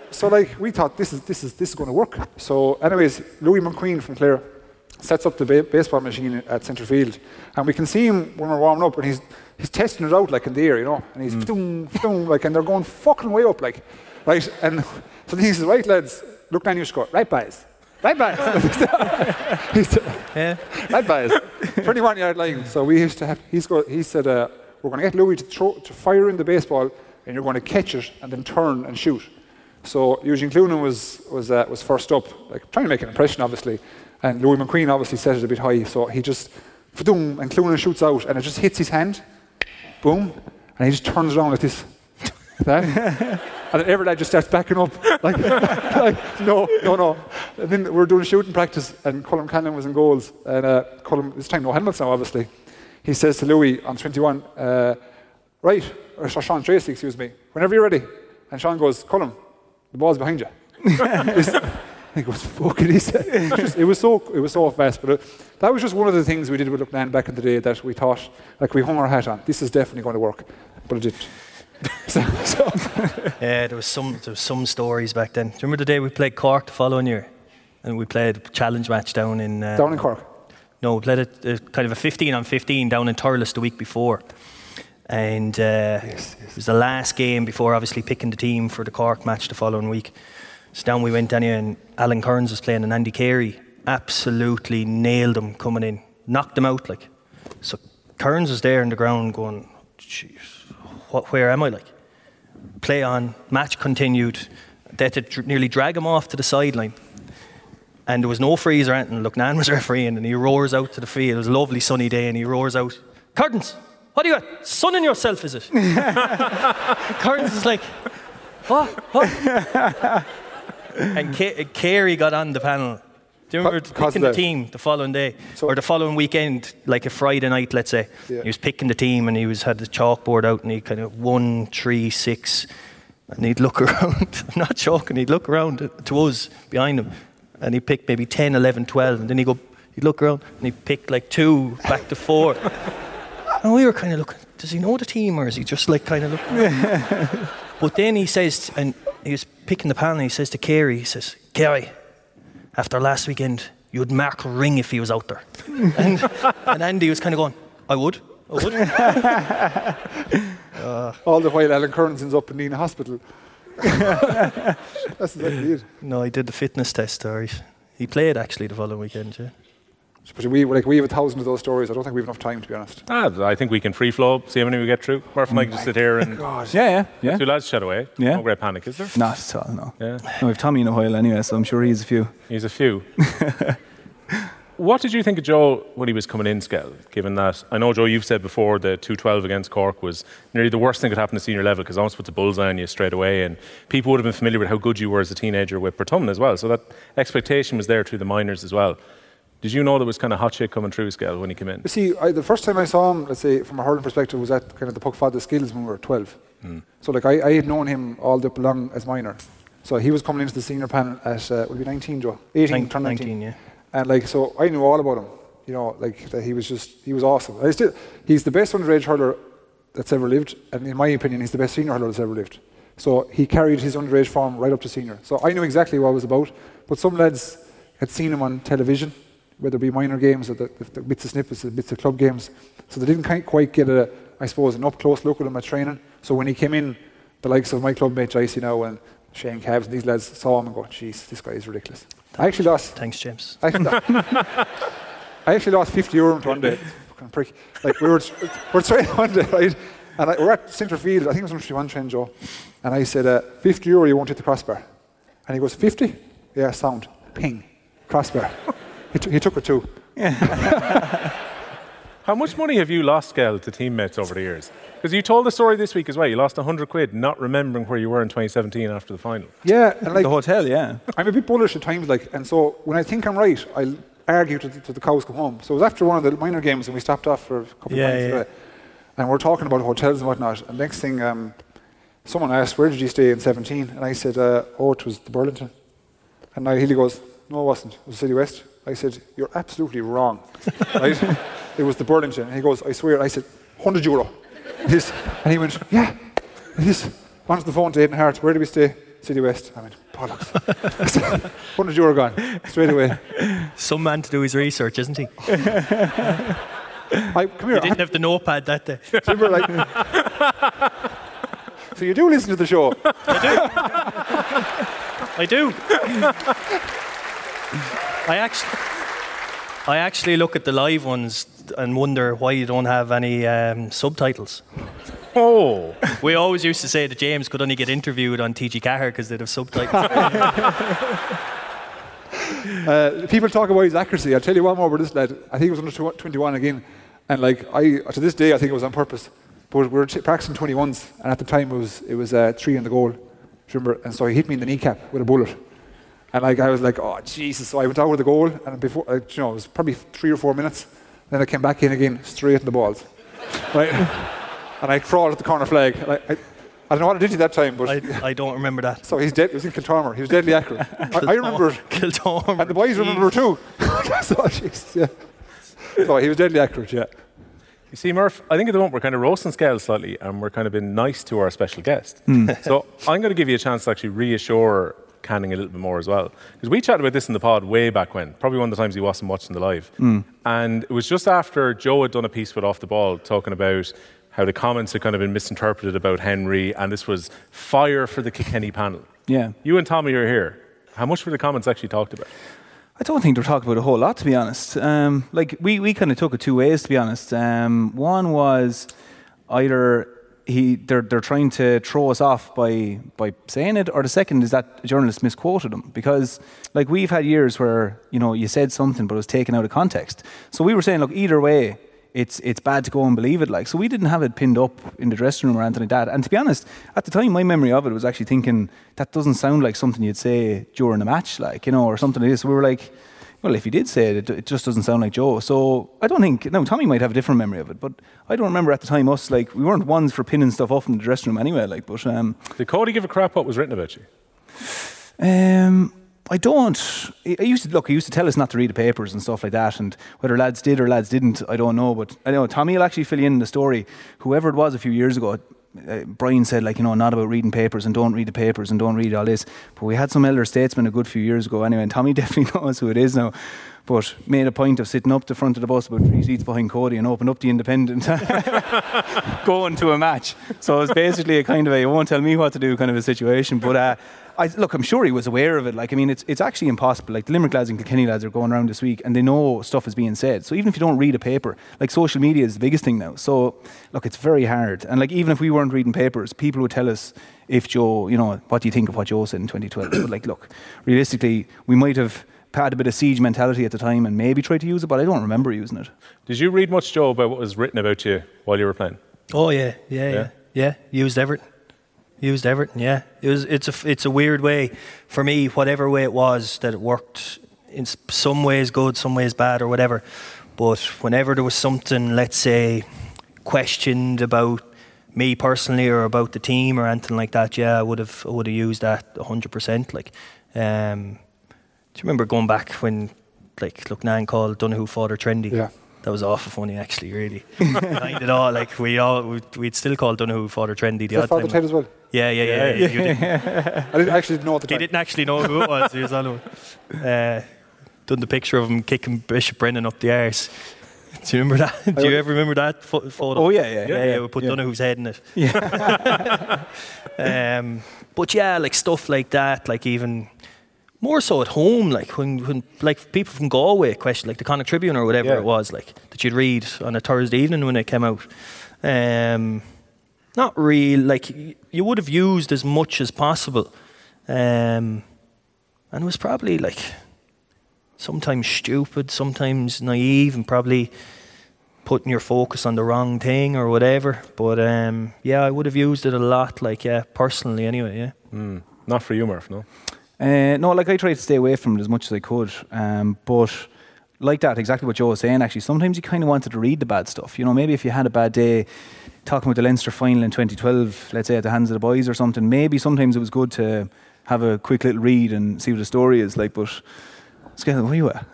*laughs* so like we thought this is this is this is going to work. So anyways, Louis Mulqueen from Clare sets up the ba- baseball machine at centre field, and we can see him when we're warming up, and he's he's testing it out like in the air, you know, and he's "Fudum, fudum," like, and they're going fucking way up, like, right? And so he says, right lads, look down your score, right boys, right boys. *laughs* Yeah. right boys, 21 yard line. So we used to have. He's got. He said, uh, we're going to get Louis to throw to fire in the baseball, and you're going to catch it and then turn and shoot. So Eugene Cloonan was was uh, was first up, like trying to make an impression, obviously. And Louis Mulqueen obviously set it a bit high, so he just boom, and Cloonan shoots out, and it just hits his hand, boom, and he just turns around like this, like that. *laughs* and then every lad just starts backing up, *laughs* like, like no, no, no. And then we're doing shooting practice, and Colin Cannon was in goals, and uh, Colin this time no helmets now, obviously. He says to Louis on 21, uh, right, or Sean Tracy, excuse me, whenever you're ready. And Sean goes, Colin, the ball's behind you. *laughs* *laughs* he goes, *laughs* fuck it, he said. It was, just- it was so, it was so fast. But uh, that was just one of the things we did with Loughnane back in the day that we thought, like we hung our hat on. This is definitely going to work. But it didn't. *laughs* so, so, Yeah, there was some there was some stories back then. Do you remember the day we played Cork the following year, and we played a challenge match down in uh, down in Cork. No, we played a, a kind of a 15 on 15 down in Thurles the week before. And uh, it was the last game before obviously picking the team for the Cork match the following week. So down we went anyway, and Alan Kerins was playing, and Andy Carey absolutely nailed him coming in, knocked him out like. So Kerins was there in the ground going, jeez, what, where am I like? Play on, match continued. They had to dr- nearly drag him off to the sideline and there was no freeze or anything. Loughnane was *laughs* refereeing, and he roars out to the field. It was a lovely sunny day, and he roars out, "Curtains, what do you got? Sunning yourself, is it?" *laughs* Curtains is like, "What? What?" And Ca- Carey got on the panel. Do you remember Co- picking the team the following day So- or the following weekend, like a Friday night, let's say? Yeah. He was picking the team, and he was had the chalkboard out, and he kind of one, three, six, and he'd look *laughs* around. I'm not joking. He'd look around to us behind him, and he picked maybe 10, 11, 12, and then he'd go, he'd look around, and he picked like two back to four. *laughs* and we were kind of looking. Does he know the team, or is he just like kind of looking? *laughs* but then he says, and he was picking the panel, and he says to Kerry, he says, Kerry, after last weekend, you'd mark a ring if he was out there. *laughs* and, and Andy was kind of going, I would. I would. *laughs* Uh, All the while, Alan Kerins ends up in Nina Hospital. *laughs* That's exactly it. no, he did the fitness test. Or he, he played actually the following weekend. Yeah. But we, like, we have a thousand of those stories. I don't think we have enough time, to be honest. Ah, I think we can free flow, see how many we get through. Murph and I can just sit here and God. Yeah, yeah, yeah. two lads chat away. Yeah. No great panic, is there? Not at all, no. Yeah. No, we've Tommy in a while anyway, so I'm sure he's a few. He's a few. *laughs* what did you think of Joe when he was coming in, Skell? Given that I know Joe, you've said before the 212 against Cork was nearly the worst thing that could happen to senior level because almost puts a bullseye on you straight away, and people would have been familiar with how good you were as a teenager with Portumna as well. So that expectation was there through the minors as well. Did you know there was kind of hot shit coming through, Skell, when he came in? You see, I, the first time I saw him, let's say, from a hurling perspective, was at kind of the Poc Fada skills when we were 12. So, like, I, I had known him all the long as minor. So he was coming into the senior panel at, uh, would be 19, Joe? 18, Nin- turned 19. 19, yeah. And, like, so I knew all about him. You know, like that he was just he was awesome. I still, he's the best underage hurler that's ever lived, and in my opinion, he's the best senior hurler that's ever lived. So he carried his underage form right up to senior. So I knew exactly what I was about. But some lads had seen him on television, whether it be minor games or the, the bits of snippets, the bits of club games. So they didn't quite get a, I suppose, an up close look at him at training. So when he came in, the likes of my club mate Jicey now and Shane Cabs and these lads saw him and go, "Jeez, this guy is ridiculous." I actually lost. Thanks, James. I actually, I actually lost 50 euro one day. Fucking prick. Like we were, we're training one day, right? And I, we're at centre field. I think it was on one train, Joe. And I said, uh, 50 euro, you won't hit the crossbar. And he goes, 50? Yeah, sound. Ping. Crossbar. He, t- he took it too. *laughs* How much money have you lost, Gail, to teammates over the years? Because you told the story this week as well. You lost 100 quid not remembering where you were in 2017 after the final. Yeah, and like the hotel, yeah. I'm a bit bullish at times, like, and so when I think I'm right, I'll argue to the, to the cows come home. So it was after one of the minor games, and we stopped off for a couple Yeah, of pints. yeah. today. And we're talking about hotels and whatnot. And next thing, um, someone asked, "Where did you stay in 17?" And I said, uh, "Oh, it was the Burlington." And now Healy goes, "No, it wasn't. It was City West." I said, "You're absolutely wrong." *laughs* right? It was the Burlington. And he goes, "I swear." I said, "100 euro." This, and he went, "Yeah." This onto the phone to Aidan Harte. Where did we stay? City West. I went, bollocks. *laughs* 100 euro gone straight away. Some man to do his research, isn't he? *laughs* I, come here. He didn't have the notepad that day. I, remember, like, so you do listen to the show. I do. I actually, I actually look at the live ones and wonder why you don't have any um, subtitles. Oh, We always used to say that James could only get interviewed on TG Ceathair because they'd have subtitles. *laughs* Uh, people talk about his accuracy. I'll tell you one more about this lad. I think it was under 21 again. And like, I, to this day, I think it was on purpose. But we were t- practicing 21s, and at the time it was, it was uh, three in the goal. Remember? And so he hit me in the kneecap with a bullet. And like, I was like, oh, Jesus. So I went out with the goal, and before, uh, you know, it was probably three or four minutes. Then I came back in again, straight in the balls. right? *laughs* and I crawled at the corner flag. And I, I, I don't know what I did to that time, but. I, I don't remember that. *laughs* so he's dead. It was in Kiltormer. He was deadly accurate. I, I *laughs* remember it. Kiltormer. And the boys remember too. so, Jesus, yeah. so he was deadly accurate, yeah. you see, Murph, I think at the moment we're kind of roasting scales slightly and we're kind of being nice to our special guest. so I'm going to give you a chance to actually reassure Canning a little bit more as well. Because we chatted about this in the pod way back when, probably one of the times he wasn't watching the live. And it was just after Joe had done a piece with Off the Ball talking about how the comments had kind of been misinterpreted about Henry and this was fire for the Kilkenny panel. Yeah. You and Tommy are here. How much were the comments actually talked about? I don't think they're talking about a whole lot, to be honest. Um, like we, we kind of took it two ways, to be honest. Um, one was either he they're they're trying to throw us off by by saying it, or the second is that a journalist misquoted him because like we've had years where you know you said something but it was taken out of context. So we were saying, look, either way. It's, it's bad to go and believe it like so we didn't have it pinned up in the dressing room or anything like that and to be honest at the time my memory of it was actually thinking that doesn't sound like something you'd say during a match like you know or something like this we were like well, if he did say it, it, just doesn't sound like Joe. So I don't think. No, Tommy might have a different memory of it, but I don't remember at the time us like we weren't ones for pinning stuff off in the dressing room anyway. Like, but um, Did Cody give a crap what was written about you? um, I don't. I I used to look. He used to tell us not to read the papers and stuff like that, and whether lads did or lads didn't, I don't know. But I know Tommy will actually fill you in the story. Whoever it was a few years ago, uh, Brian said like you know not about reading papers and don't read the papers and don't read all this. But we had some elder statesmen a good few years ago anyway, and Tommy *laughs* definitely knows who it is now. But made a point of sitting up the front of the bus about three seats behind Cody and opened up the Independent, *laughs* going to a match. So it was basically a kind of a "you won't tell me what to do" kind of a situation. But uh, I, look, I'm sure he was aware of it. Like, I mean, it's it's actually impossible. Like the Limerick lads and Kilkenny lads are going around this week, and they know stuff is being said. So even if you don't read a paper, like social media is the biggest thing now. So look, it's very hard. And like even if we weren't reading papers, people would tell us if Joe, you know, what do you think of what Joe said in 2012? but like, look, realistically, we might have had a bit of siege mentality at the time and maybe tried to use it, but I don't remember using it. Did you read much, Joe, about what was written about you while you were playing? Oh yeah, yeah, Yeah? yeah, yeah. Used everything. Used everything. Yeah. It was. It's a. It's a weird way for me. Whatever way it was that it worked. In some ways good, some ways bad, or whatever. But whenever there was something, let's say, questioned about me personally or about the team or anything like that, yeah, I would have. I would have used that hundred percent. Like, um, do you remember going back when like Loughnane called Donoghue father trendy. Yeah. That was awful funny, actually. Really, *laughs* it all, like we all we'd, we'd still call Donoghue father trendy. The Is odd Father time. As well? Yeah, yeah, yeah. yeah, you didn't- *laughs* I, didn't, actually know at the He time. didn't actually know who it was. He was all. *laughs* Uh, done the picture of him kicking Bishop Brennan up the arse. *laughs* Do you remember that? Do you ever remember that photo? Oh, yeah, yeah, yeah. yeah, we put yeah. Donoghue's head in it. Yeah. um, but yeah, like stuff like that, like even more so at home, like when, when like people from Galway question, like the Connacht Tribune or whatever Yeah. it was, like that you'd read on a Thursday evening when it came out. Um, not real, like you would have used as much as possible. Um, and it was probably like sometimes stupid, sometimes naive, and probably putting your focus on the wrong thing or whatever. But um, yeah, I would have used it a lot, like yeah, personally anyway. Yeah. Mm. Not for you, Murph, no. Uh, no, like I tried to stay away from it as much as I could, um, but like that, exactly what Joe was saying. Actually, sometimes you kind of wanted to read the bad stuff. You know, maybe if you had a bad day, talking about the Leinster final in 2012, let's say at the hands of the boys or something. Maybe sometimes it was good to have a quick little read and see what the story is like. But Skehill, where you at?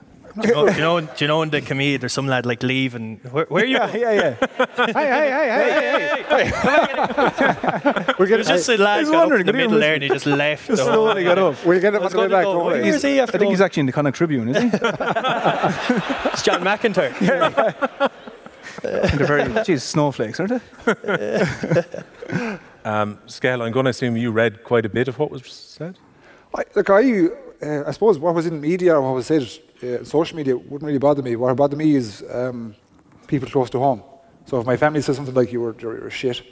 do, you know, do you know? Do you know in the comedian there's some lad like leaving? Where, where are you? yeah, yeah. *laughs* hey, hey, hey, hey, hey. We're It getting, was just hey, a lad was got up in the middle there and he just *laughs* left. Just slowly got up. we'll get it on the way back. go, don't worry. where is he I after think he's actually in the Connacht Tribune, is he? *laughs* It's John McIntyre. *laughs* They're very, jeez, snowflakes, aren't they? *laughs* Um, Skell, I'm going to assume you read quite a bit of what was said. I, look, I, uh, I suppose what was in media or what was said, uh, social media wouldn't really bother me. What bothered me is um, people close to home. So if my family says something like you were, you're, you're shit,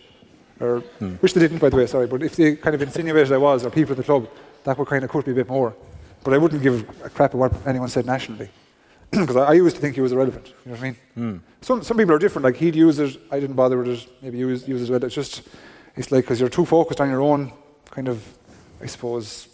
or which they didn't, by the way, sorry, but if they kind of insinuated I was, or people at the club, that would kind of cut me a bit more. But I wouldn't give a crap about what anyone said nationally. *clears throat* Because I, I used to think he was irrelevant. You know what I mean? Some, some people are different. Like he'd use it, I didn't bother with it. Maybe you use, use it as well. It's just, it's like because you're too focused on your own kind of, I suppose,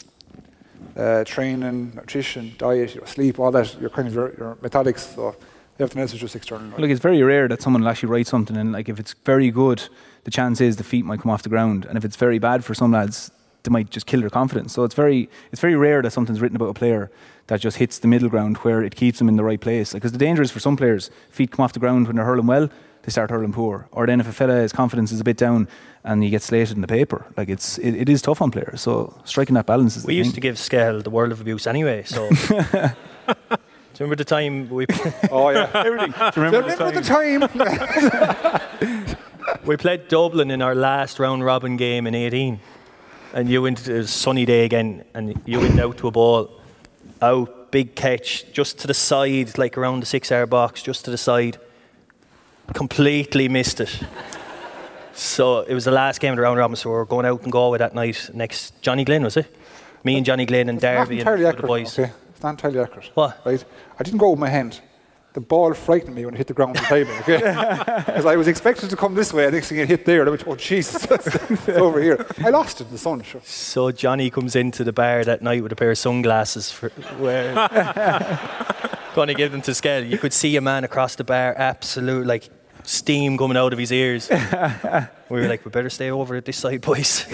uh, training, nutrition, diet, you know, sleep, all that. You're kind of your, your methodics. So everything else is just external. Look, it's very rare that someone will actually write something, and like if it's very good, the chance is the feet might come off the ground, and if it's very bad for some lads, they might just kill their confidence. So it's very, it's very rare that something's written about a player that just hits the middle ground where it keeps them in the right place. Because the danger is for some players, feet come off the ground when they're hurling well, they start hurling poor. Or then if a fella his confidence is a bit down and he gets slated in the paper, like it's, it, it is tough on players. So striking that balance is. We the used thing. to give Skell the world of abuse anyway. So. *laughs* Do you remember the time we *laughs* oh yeah. everything. Do you remember the Remember time? the time? *laughs* we played Dublin in our last round robin game in 18, and you went. It was a sunny day again, and you went out to a ball, out big catch just to the side, like around the six-yard box, just to the side. Completely missed it. *laughs* So it was the last game of the round robin, so we were going out and Galway that night. Next, Johnny Glynn was it? Me and Johnny Glynn and It's Darby and the boys. Okay, it's not entirely accurate. What? Right? I didn't go with my hand. The ball frightened me when it hit the ground on the table. Okay, *laughs* because I was expected to come this way, and next thing it hit there. And I went, "Oh Jesus, *laughs* it's over here." I lost it in the sun. Sure. So Johnny comes into the bar that night with a pair of sunglasses for where *laughs* going to give them to Skell. You could see a man across the bar, absolute like steam coming out of his ears. we were like, we better stay over at this side, boys.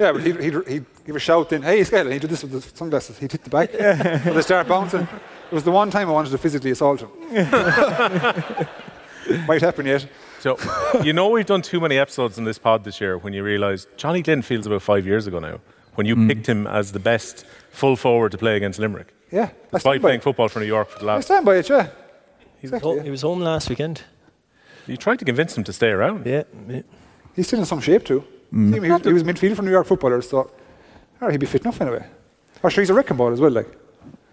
Yeah, but he'd, he'd, he'd give a shout then, hey, Skell, and he'd do this with the sunglasses. He'd hit the back, and they start bouncing. It was the one time I wanted to physically assault him. *laughs* Might happen yet. So, you know, we've done too many episodes in this pod this year when you realise Johnny Glynn feels about five years ago now, when you mm. picked him as the best full forward to play against Limerick. Yeah, I Despite stand by playing it. football for New York for the I last. stand by it, yeah. He was, Exactly, home, yeah. he was home last weekend. You tried to convince him to stay around. Yeah, yeah. He's still in some shape too. Mm. See him, He, was, he was midfield for New York footballers, so oh, he'd be fit enough anyway. Or sure, he's a wrecking ball as well. Like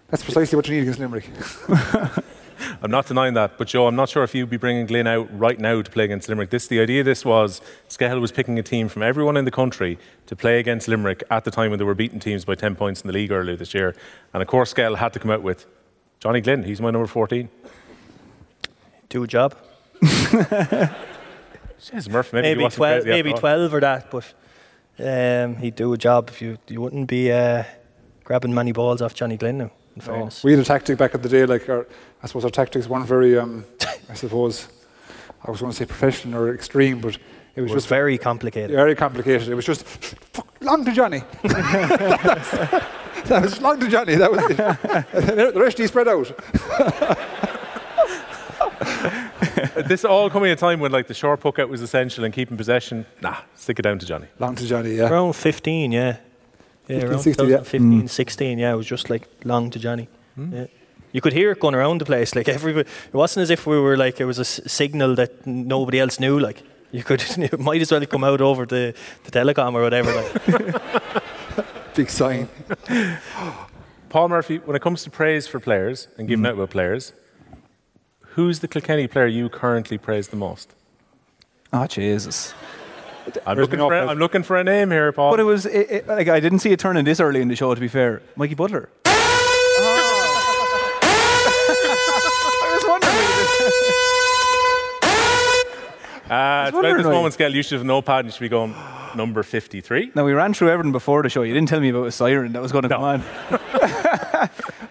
that's precisely what you need against Limerick. *laughs* I'm not denying that, but Joe, I'm not sure if you'd be bringing Glynn out right now to play against Limerick. This, the idea of this was Skehill was picking a team from everyone in the country to play against Limerick at the time when they were beating teams by 10 points in the league earlier this year. And of course, Skehill had to come out with Johnny Glynn. He's my number 14. Do a job. *laughs* Jeez, Murph, maybe, he Maybe twelve, maybe twelve or that, but um, he'd do a job if you you wouldn't be uh, grabbing many balls off Johnny Glynn now. In fairness. we had a tactic back in the day. Like our, I suppose our tactics weren't very, um, I suppose, I was going to say professional or extreme, but it was It was just very complicated. very complicated. It was just fuck, long to Johnny. *laughs* that was long to Johnny. That was it. *laughs* the rest he spread out. *laughs* this all coming at a time when like the short puck out was essential and keeping possession. Nah, stick it down to Johnny. Long to Johnny, yeah. Around 15, yeah. Yeah, 15, around 16, yeah. 15, 16, yeah. It was just like long to Johnny. Hmm. Yeah. You could hear it going around the place. Like everybody, it wasn't as if we were like it was a s- signal that nobody else knew. Like you could, *laughs* it might as well come out over the, the telecom or whatever. Like. *laughs* Big sign. *gasps* Paul Murphy, when it comes to praise for players and giving hmm. out about players, who's the Kilkenny player you currently praise the most? Oh, Jesus. I'm looking, for a, up- I'm looking for a name here, Paul. But it was it, it, like I didn't see it turning this early in the show. To be fair, Mikey Butler. *laughs* *laughs* I was wondering. uh, it's about this why- moment, Skell. You should have no pad and you should be going number 53. Now we ran through everything before the show. You didn't tell me about a siren that was going to come on. *laughs*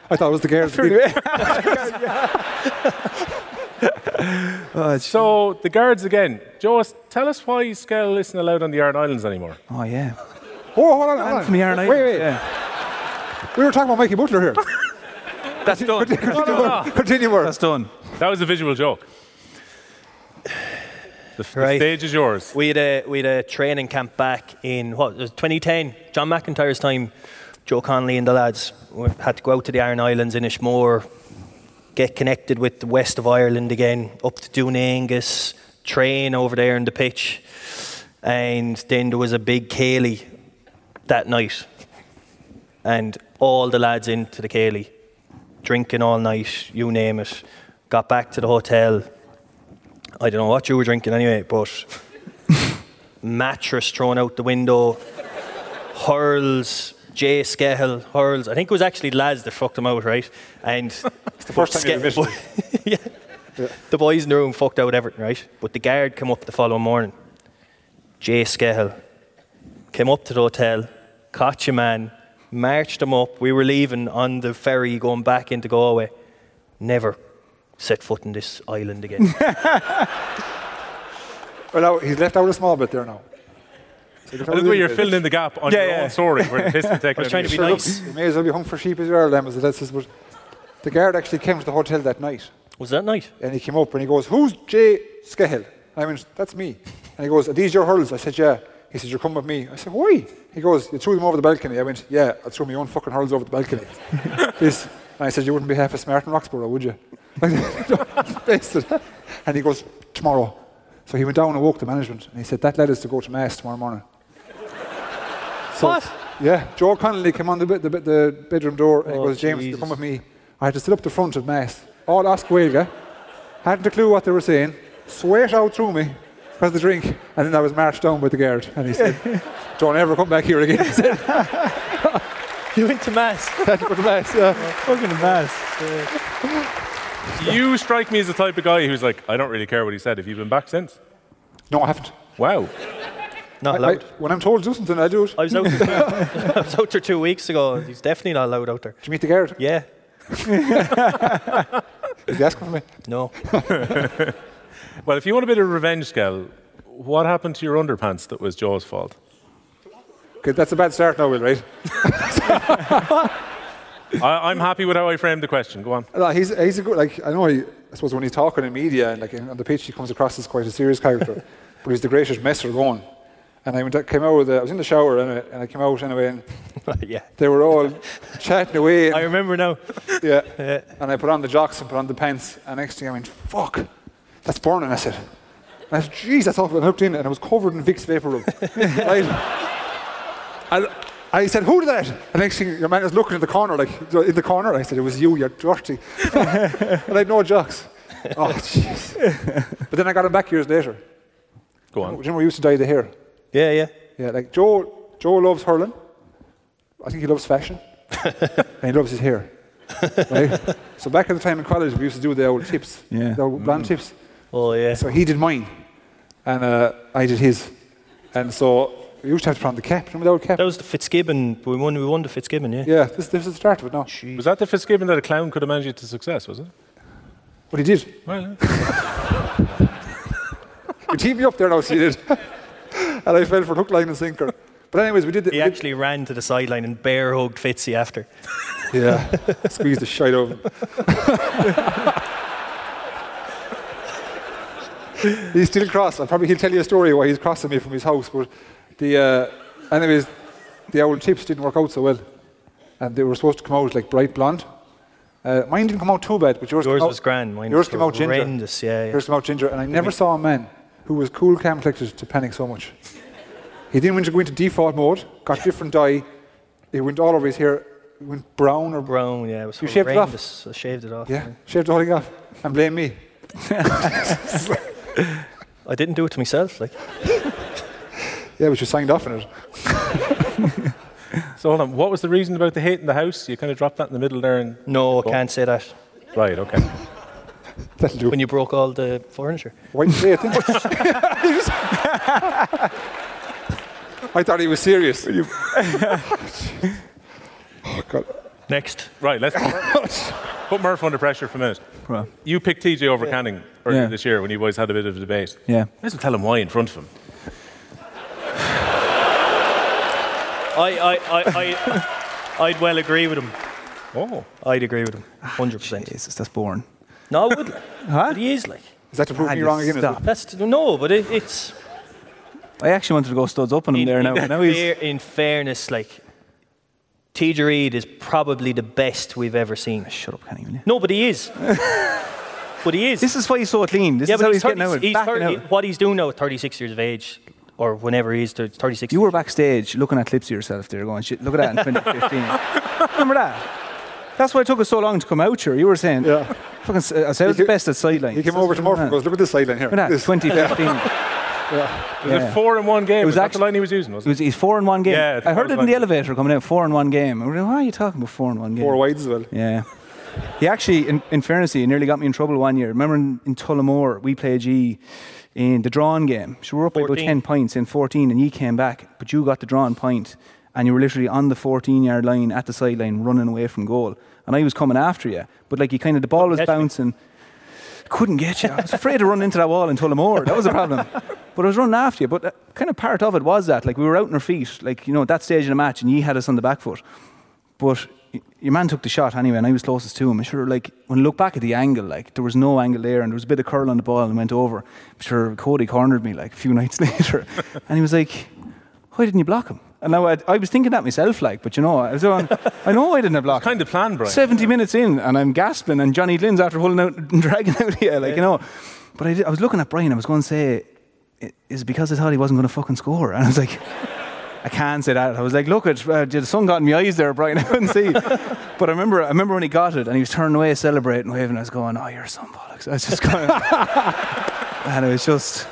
I thought it was the girls. *laughs* Oh, so, the guards again. Joe, tell us why Skell isn't allowed on the Aran Islands anymore. Oh yeah. Oh, hold on, hold on. From the Aran Islands, wait. Yeah. We were talking about Mikey Butler here. *laughs* That's done. Continue, continue more. That's done. That was a visual joke. The, the Right. stage is yours. We had a we had a training camp back in what 2010, John McIntyre's time. Joe Connolly and the lads had to go out to the Aran Islands in Inishmore, get connected with the west of Ireland again, up to Doonangus, train over there in the pitch, and then there was a big céilí that night, and all the lads into the céilí, drinking all night, you name it. Got back to the hotel. I don't know what you were drinking anyway, but *laughs* mattress thrown out the window, hurls, Jay Skehill, hurls. I think it was actually lads that fucked him out, right? And *laughs* it's the first time you've admitted *laughs* yeah. The boys in the room fucked out everything, right? But the guard came up the following morning. Jay Skehill came up to the hotel, caught your man, marched him up. We were leaving on the ferry going back into Galway. Never set foot in this island again. *laughs* Well, now, he's left out a small bit there now. So I love the way you're filling in the gap on Yeah, your yeah. own story where the piss is I was trying to be Sure, look, nice. you may as well be hung for sheep as you are, Lemons. That's just, but the guard actually came to the hotel that night. Was that night? And he came up and he goes, Who's Jay Skehill? I went, That's me. And he goes, Are these your hurls? I said, Yeah. He said, You're coming with me. I said, Why? He goes, You threw them over the balcony. I went, Yeah, I threw my own fucking hurls over the balcony. *laughs* this. And I said, You wouldn't be half as smart in Roxborough, would you? *laughs* And he goes, Tomorrow. So he went down and woke the management and he said, That led us to go to Mass tomorrow morning. So, What? Yeah, Joe Connolly came on the, bed- the, bed- the bedroom door and he Oh, goes, James, you Jesus. come with me. I had to sit up the front of Mass. All as Gaeilge. Hadn't a clue what they were saying. Sweat out through me because the drink. And then I was marched down by the guard. And he said, *laughs* Don't ever come back here again. He *laughs* said, You went to mass. Had to go to Mass. Yeah. Fucking mass. You strike me as the type of guy who's like, I don't really care what he said. Have you been back since? No, I haven't. Wow. Not I, allowed. when I'm told to do something, I do it. I was out. *laughs* *laughs* I was out there two weeks ago. He's definitely not allowed out there. Did you meet the guard? Yeah. Is he asking for me? No. *laughs* Well, if you want a bit of revenge, Skell, what happened to your underpants that was Joe's fault? Okay, that's a bad start now, Will, right? I, I'm happy with how I framed the question. Go on. No, he's, he's a good, like, I know, he, I suppose when he's talking in media and like on the pitch, he comes across as quite a serious character, but he's the greatest messer going. And I went, I came out with, uh, I was in the shower anyway, and I came out anyway, and *laughs* yeah. they were all chatting away. *laughs* I remember now. *laughs* yeah. Yeah. And I put on the jocks and put on the pants, and next thing I went, fuck, that's burning, I said. And I said, jeez, that's awful. And I looked in, and it was covered in Vicks VapoRub. right? And I said, who did that? And next thing, your man was looking in the corner, like, in the corner. I said, it was you, you're dirty. and I had no jocks. Oh, jeez. But then I got him back years later. Go Do you on. remember we used to dye the hair? Yeah, yeah. Yeah, like Joe, Joe loves hurling. I think he loves fashion. *laughs* and he loves his hair. Right? So back at the time in college, we used to do the old tips, Yeah. the old blonde tips. Oh, yeah. So he did mine, and uh, I did his. And so we used to have to put on the cap. Remember the old cap? That was the Fitzgibbon. We won. We won the Fitzgibbon. Yeah. yeah, this, this is the start of it now. Was that the Fitzgibbon that a clown could have managed you to success, was it? But he did. Well, You *laughs* teed me up there now, so you did. *laughs* and I fell for hook, line, and sinker. But anyways, we did. The, He actually ran to the sideline and bear hugged Fitzy after. *laughs* Yeah, squeezed the shite out of him. *laughs* he's still cross. I'll probably he'll tell you a story why he's crossing me from his house. But the uh, anyways, the old tips didn't work out so well, and they were supposed to come out like bright blonde. Uh, mine didn't come out too bad, but yours, Yours came out, was grand. Mine yours was came out ginger. yeah, yeah. Yours came out ginger, and I never saw a man who was cool, calm, collected to panic so much. He didn't want to go into default mode. Got different dye. It went all over his hair. It went brown or Brown, yeah, it was You shaved it off? horrendous. I shaved it off. yeah, shaved the whole thing off, and blame me. *laughs* I didn't do it to myself. Like, Yeah, but you signed off on it. So hold on, what was the reason about the hate in the house? You kind of dropped that in the middle there and. no, I can't say that. Right, okay. *laughs* That'll do. When you broke all the furniture. Why didn't you say it? *laughs* I thought he was serious. *laughs* oh, God. Next. Right, let's put Murph under pressure for a minute. Right. You picked TJ over Canning earlier Yeah. this year when you boys had a bit of a debate. Yeah. Might as well tell him why in front of him. *sighs* I, I, I, I, I'd well agree with him. Oh. I'd agree with him. Ah, 100%. Jesus, that's boring. No, I would. like. Huh? But he is like. Is that to prove Ah, me wrong again? is stop. it? That's no, but it, it's I actually wanted to go studs up on him in, there now. in, now he's, fair, in fairness, like TJ Reid is probably the best we've ever seen. Shut up, Kenny, will you? No, but he is. *laughs* but he is. This is why he's so clean. This yeah, is but how he's, he's, getting out. he's 30 out. What he's doing now at 36 years of age, or whenever he is, to 36. You were backstage looking at clips of yourself there going, Shit, look at that in 2015. *laughs* Remember that? That's why it took us so long to come out here. You were saying, Yeah. fucking, s- I said I was He the best at sideline. He came over to Murphy and goes, look at this sideline here. Look at that, This. 2015. *laughs* Was Yeah. it four in one game? It was was that actually- the line he was using, was It was he's four in one game. Yeah, I I heard it in the like- elevator coming out, four in one game. I was like, why are you talking about four in one game? Four wides as well. Yeah. He actually, in, in fairness, he nearly got me in trouble one year. Remember in, in Tullamore, we played G in the drawn game. So we were up by about 10 points in 14, and you came back, but you got the drawn point, and you were literally on the 14 yard line at the sideline running away from goal. And I was coming after you, but like you kind of, the ball was catch me. bouncing. Couldn't get you. I was afraid to run into that wall in more. That was a problem. *laughs* but I was running after you. But uh, kind of part of it was that. Like we were out on our feet, like, you know, at that stage in the match, and you had us on the back foot. But your man took the shot anyway, and I was closest to him. I'm sure, like, when I look back at the angle, like, there was no angle there, and there was a bit of curl on the ball and went over. I'm sure Cody cornered me, like, a few *laughs* nights later. and he was like, why didn't you block him? And now I, I was thinking that myself, like, but you know, I was on, I know I didn't have blocked him. Kind of plan, Brian. 70 minutes in, and I'm gasping, and Johnny Glynn's after holding out and *laughs* dragging out here, like, you know. But I, did, I was looking at Brian, I was going to say, "I- is it because I thought he wasn't going to fucking score? And I was like, *laughs* I can't say that. I was like, look, at uh, the sun got in my eyes there, Brian. *laughs* I couldn't see. but I remember, I remember when he got it, and he was turning away, celebrating, waving. I was going, oh, you're some bollocks. I was just going, and it was just.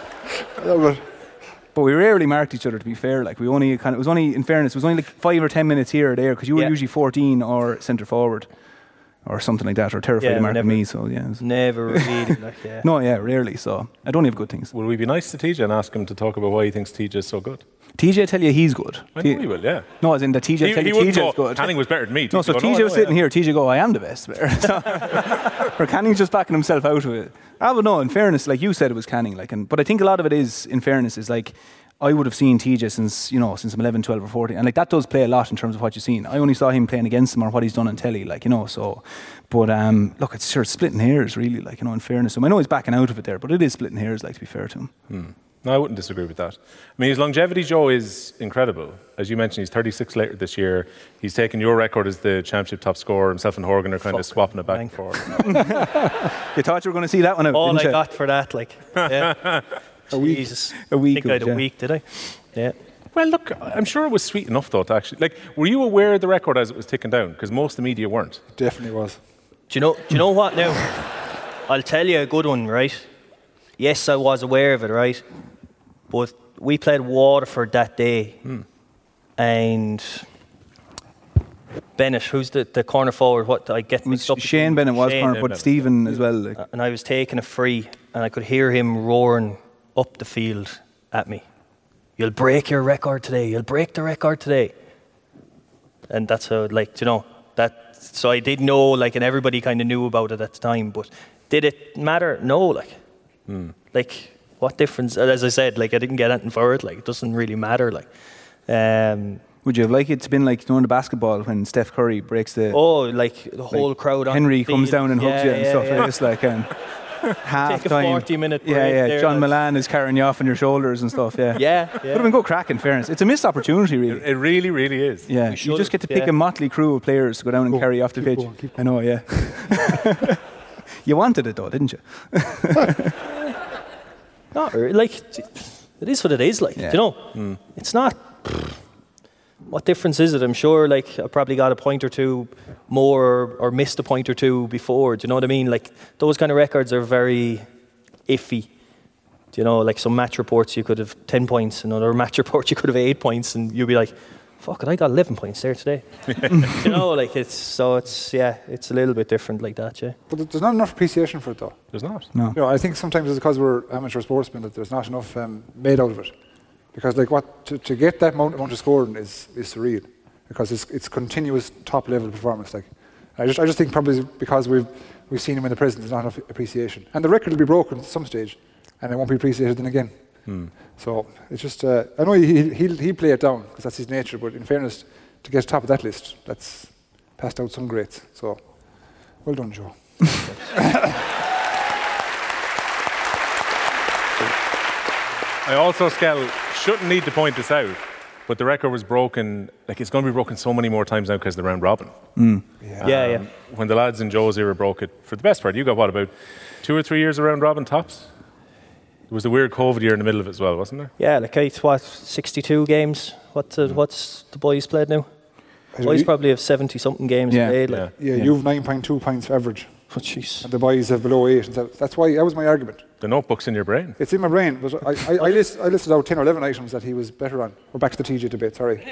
But we rarely marked each other. To be fair, like we only kind of it was only in fairness, it was only like five or ten minutes here or there because you were Yeah. usually fourteen or centre forward or something like that, or terrified Yeah, of marking never- me. So yeah, it Never *laughs* really. Like, yeah. no, yeah, rarely. So I don't have good things. Will we be nice to TJ and ask him to talk about why he thinks TJ is so good? TJ tell you he's good. I T- know he will, yeah. No, as in the TJ He, tell you wouldn't TJ's go, good. Canning was better than me. No, so TJ go, TJ "No, was I know, sitting yeah." here. TJ go, I am the best. *laughs* So, or Canning's just backing himself out of it. Ah, I would know. In fairness, like you said, it was Canning. Like, and but I think a lot of it is, in fairness, is like I would have seen TJ since you know since I'm 11, 12 or 14, and like that does play a lot in terms of what you've seen. I only saw him playing against him or what he's done on telly, like you know. So, but um, look, it's sure it's splitting hairs, really. Like you know, in fairness, to him. I know he's backing out of it there, but it is splitting hairs. Like to be fair to him. No, I wouldn't disagree with that. I mean, his longevity, Joe, is incredible. As you mentioned, he's 36 later this year. He's taken your record as the championship top scorer. Himself and Horgan are kind of swapping it back and forth. *laughs* You thought you were going to see that one out, All didn't I you? got for that, like, yeah. *laughs* A week- Jesus. a week I think I had a yeah. week, did I? Yeah. Well, look, I'm sure it was sweet enough, though, to actually. Like, were you aware of the record as it was ticking down? Because most of the media weren't. It definitely was. Do you know? Do you know what? Now, I'll tell you a good one, right? Yes, I was aware of it, right? But we played Waterford that day, hmm. and Bennett, who's the, the corner forward? What I get It mixed up. Shane Bennett was Shane. corner, but Bennett. Stephen as well. Like. and I was taking a free, and I could hear him roaring up the field at me. You'll break your record today. You'll break the record today. And that's how, like, you know, that. So I did know, like, and everybody kind of knew about it at the time. But did it matter? No, like, hmm. like, what difference? Uh, as I said, like, I didn't get anything for it. Like, it doesn't really matter. Like, Um, Would you have liked it to been like during the basketball when Steph Curry breaks the oh, like the whole like crowd. on Henry comes field. down and hugs Yeah, you and yeah, stuff yeah. like this, like and half *laughs* Take a time. 40 minute yeah, break yeah. there, John lads. Milan is carrying you off on your shoulders and stuff. Yeah, *laughs* Yeah, Would yeah. have been good crack. In fairness, it's a missed opportunity, really. It really, really is. Yeah, you just get to pick yeah. a motley crew of players to go down and Go, carry off the keep pitch. going, keep I know, yeah. *laughs* you wanted it though, didn't you? Not really. Like, it is what it is. Like, Yeah. you know, mm. it's not. What difference is it? I'm sure. Like, I probably got a point or two more, or, or missed a point or two before. Do you know what I mean? Like, those kind of records are very iffy. Do you know, like some match reports you could have ten points, and other *laughs* match reports you could have eight points, and you'd be like, "Fuck it, I got eleven points there today." *laughs* you know, like it's so it's yeah, it's a little bit different like that, yeah. But there's not enough appreciation for it, though. There's not. No. You know, I think sometimes it's because we're amateur sportsmen that there's not enough um, made out of it. Because like what to, to get that amount, amount of scoring is, is surreal. Because it's it's continuous top level performance. Like I just I just think probably because we've we've seen him in the present, there's not enough appreciation. And the record will be broken at some stage, and it won't be appreciated then again. So it's just uh, I know he he'll, he'll play it down because that's his nature. But in fairness, to get top of that list, that's passed out some greats. So well done, Joe. *laughs* I also, Skell, shouldn't need to point this out, but the record was broken. Like it's going to be broken so many more times now because of the round robin. Mm. Yeah, yeah. Um, when the lads in Joe's era broke it, for the best part, you got what about two or three years of round robin tops? It was the weird COVID year in the middle of it as well, wasn't there? Yeah, like it's what, 62 games? What the, what's the boys played now? Boys You- probably have 70 something games Yeah. played. Like. Yeah, you've 9.2 points average, Oh, jeez. and the boys have below eight. And so that's why that was my argument. The notebook's in your brain. It's in my brain, but I, I, I, list, I listed out 10 or 11 items that he was better on. We're back to the TJ debate, sorry.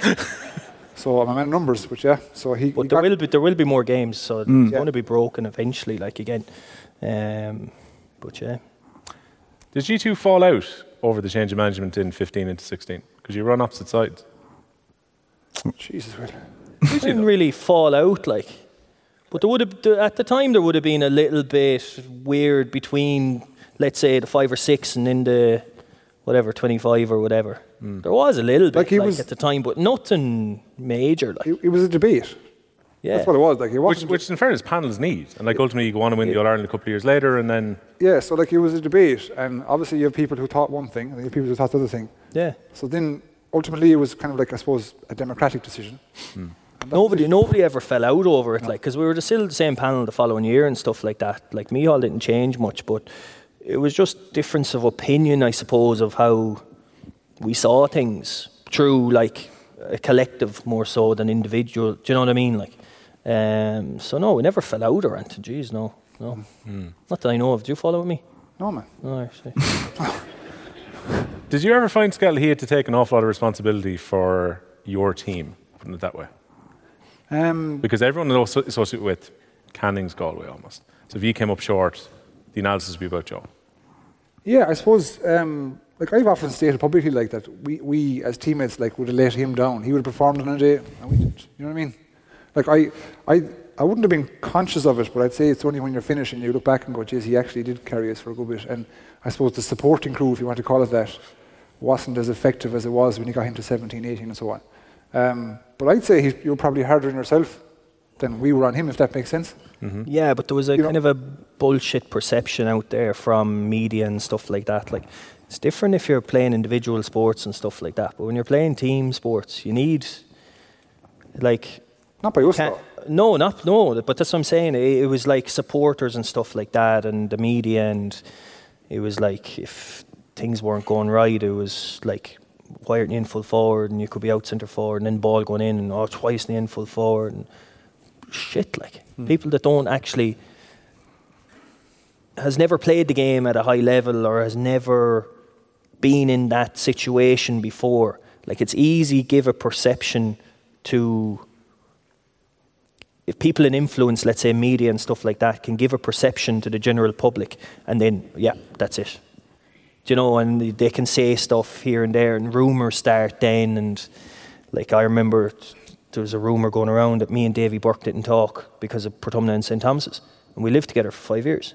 *laughs* so I'm a man of numbers, but yeah. So he, he But there will be there will be more games, so it's Yeah. going to be broken eventually. Like again, um, but yeah, Did you two fall out over the change of management in 15 into 16? Because you run opposite sides. Jesus, Will. we didn't really fall out like. But there would have at the time there would have been a little bit weird between, let's say, the five or six and then the whatever twenty five or whatever. Hmm. There was a little bit Like like, he was- at the time, but nothing major. Like It, it was a debate. yeah, That's what it was. Like it Which, wasn't. which in fairness, panels need. And like ultimately, you go on and win the All Ireland a couple of years later, and then yeah, so like it was a debate, and obviously you have people who thought one thing, and you have people who thought the other thing. yeah. So then ultimately it was kind of like I suppose a democratic decision. Hmm. Nobody, nobody ever fell out over it, like, because we were still the same panel the following year and stuff like that. Like, Micheál didn't change much, but it was just difference of opinion, I suppose, of how we saw things through like a collective more so than individual. Do you know what I mean? Like, um, so no, we never fell out or anything. Jeez, no, no, not that I know of. Do you follow me? No man. No, actually. *laughs* Did you ever find Skell he had to take an awful lot of responsibility for your team, putting it that way? Um, Because everyone is associated with Canning's Galway almost. So if you came up short, the analysis be about Joe. Yeah, I suppose. Um, like I've often stated publicly, like that we, we as teammates like would have let him down. He would have performed on a day, and we didn't. You know what I mean? Like I, I, I wouldn't have been conscious of it, but I'd say it's only when you're finishing you look back and go, "Geez, he actually did carry us for a good bit." And I suppose the supporting crew, if you want to call it that, wasn't as effective as it was when you got him to 17, 18, and so on. Um, but I'd say he, you're probably harder on yourself than we were on him, if that makes sense. Mm-hmm. Yeah, but there was a You kind know- of a bullshit perception out there from media and stuff like that. Like, it's different if you're playing individual sports and stuff like that. But when you're playing team sports, you need, like, Not by us, though. no, not no. But that's what I'm saying. It, it was like supporters and stuff like that, and the media, and it was like if things weren't going right, it was like why aren't you in full forward, and you could be out centre forward, and then ball going in, and oh twice in the in full forward, and shit like people that don't actually has never played the game at a high level or has never been in that situation before. Like it's easy give a perception to if people in influence, let's say media and stuff like that, can give a perception to the general public, and then yeah, that's it. Do you know, and they can say stuff here and there, and rumours start then, and like I remember there was a rumour going around that me and Davy Burke didn't talk because of Portumna and St Thomas's, and we lived together for five years.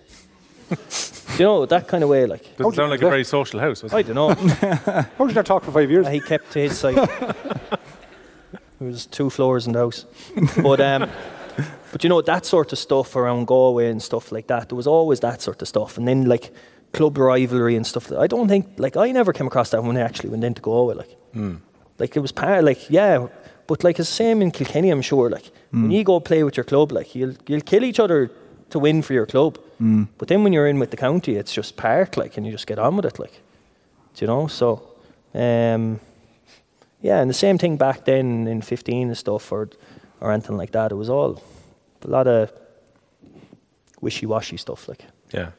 *laughs* you know that kind of way. Like Doesn't sound like a very social house. does it? I don't know. *laughs* How did you not talk for five years? he kept to his side. *laughs* there was two floors in the house, but um, but you know that sort of stuff around Galway and stuff like that. There was always that sort of stuff, and then like club rivalry and stuff. I don't think like I never came across that when I actually went into Galway. Like, like it was part like yeah, but like it's the same in Kilkenny. I'm sure. Like when you go play with your club, like you'll you'll kill each other to win for your club. But then when you're in with the county, it's just part like, and you just get on with it. Like, do you know? So, um, yeah, and the same thing back then in 15 and stuff, or or anything like that. It was all a lot of wishy-washy stuff. Like, Yeah.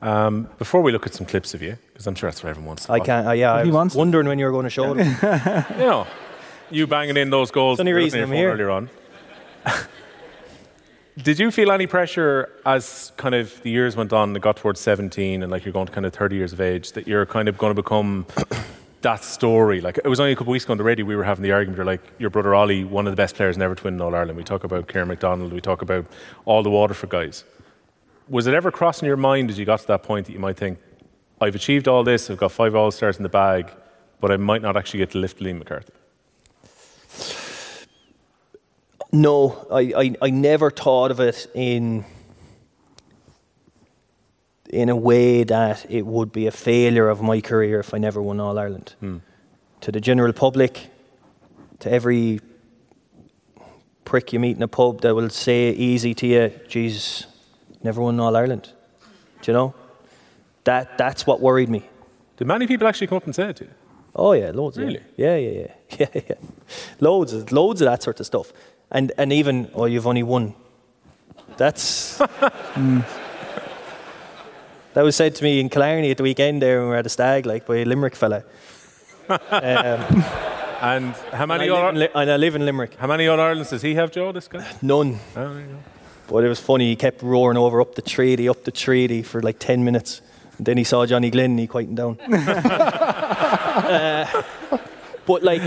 Um, before we look at some clips of you, because I'm sure that's what everyone wants. to I watch. can't. Uh, yeah, I was wants to. wondering when you were going to show them. *laughs* You know, you banging in those goals. It's the only that reason I'm here. Earlier on. *laughs* Did you feel any pressure as kind of the years went on and got towards 17 and like you're going to kind of 30 years of age that you're kind of going to become *coughs* that story? Like it was only a couple of weeks ago on the radio we were having the argument. You're like your brother Ollie, one of the best players never to win in All Ireland. We talk about Kieran McDonald. We talk about all the Waterford guys. Was it ever crossing your mind as you got to that point that you might think, I've achieved all this, I've got five All Stars in the bag, but I might not actually get to lift Liam McCarthy? No, I, I, I never thought of it in in a way that it would be a failure of my career if I never won All Ireland. Hmm. To the general public, to every prick you meet in a pub that will say easy to you, Jesus, never won All Ireland. Do you know? That that's what worried me. Did many people actually come up and say it to you? Oh yeah, loads. Really? Yeah, yeah, yeah, *laughs* yeah, yeah. Loads, of, loads of that sort of stuff, and and even oh, you've only won. That's. Mm. That was said to me in Killarney at the weekend there when we were at a stag, like by a Limerick fella. *laughs* um, And how and, I many live All, in, Li- and I live in Limerick. how many All Irelands does he have, Joe? This guy? None. Oh, there you go. But it was funny. He kept roaring over up the treaty, up the treaty for like ten minutes. And then he saw Johnny Glynn and he quietened down. *laughs* Uh, but like,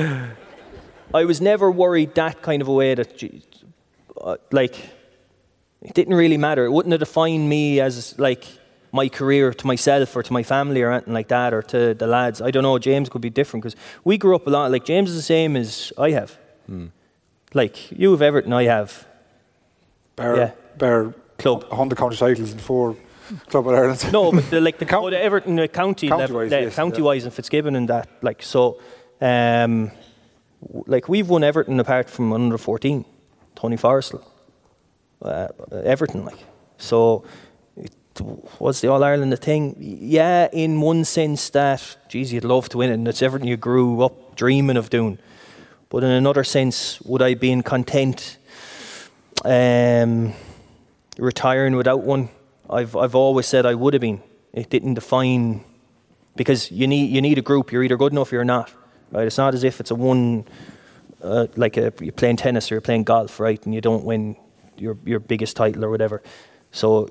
I was never worried that kind of a way that, uh, like, it didn't really matter. It wouldn't have defined me as like my career to myself or to my family or anything like that or to the lads. I don't know. James could be different because we grew up a lot. Like James is the same as I have. Like you have Everton, I have Bear, Yeah. Bear club. 100 county titles and four Club of Ireland. No, but the, like *laughs* the, Count- oh, the Everton uh, county, level, County-wise, the yes, county-wise and Fitzgibbon and that. Like so, um, w- like we've won Everton apart from under fourteen, Tony Forrestal, uh, Everton. Like so, it, was the All Ireland a thing? Yeah, in one sense that, geez, you'd love to win it, and it's everything you grew up dreaming of doing. But in another sense, would I be content? Um, retiring without one. I've I've always said I would have been. It didn't define because you need you need a group. You're either good enough or you're not. Right? It's not as if it's a one uh, like a, you're playing tennis or you're playing golf, right? And you don't win your your biggest title or whatever. So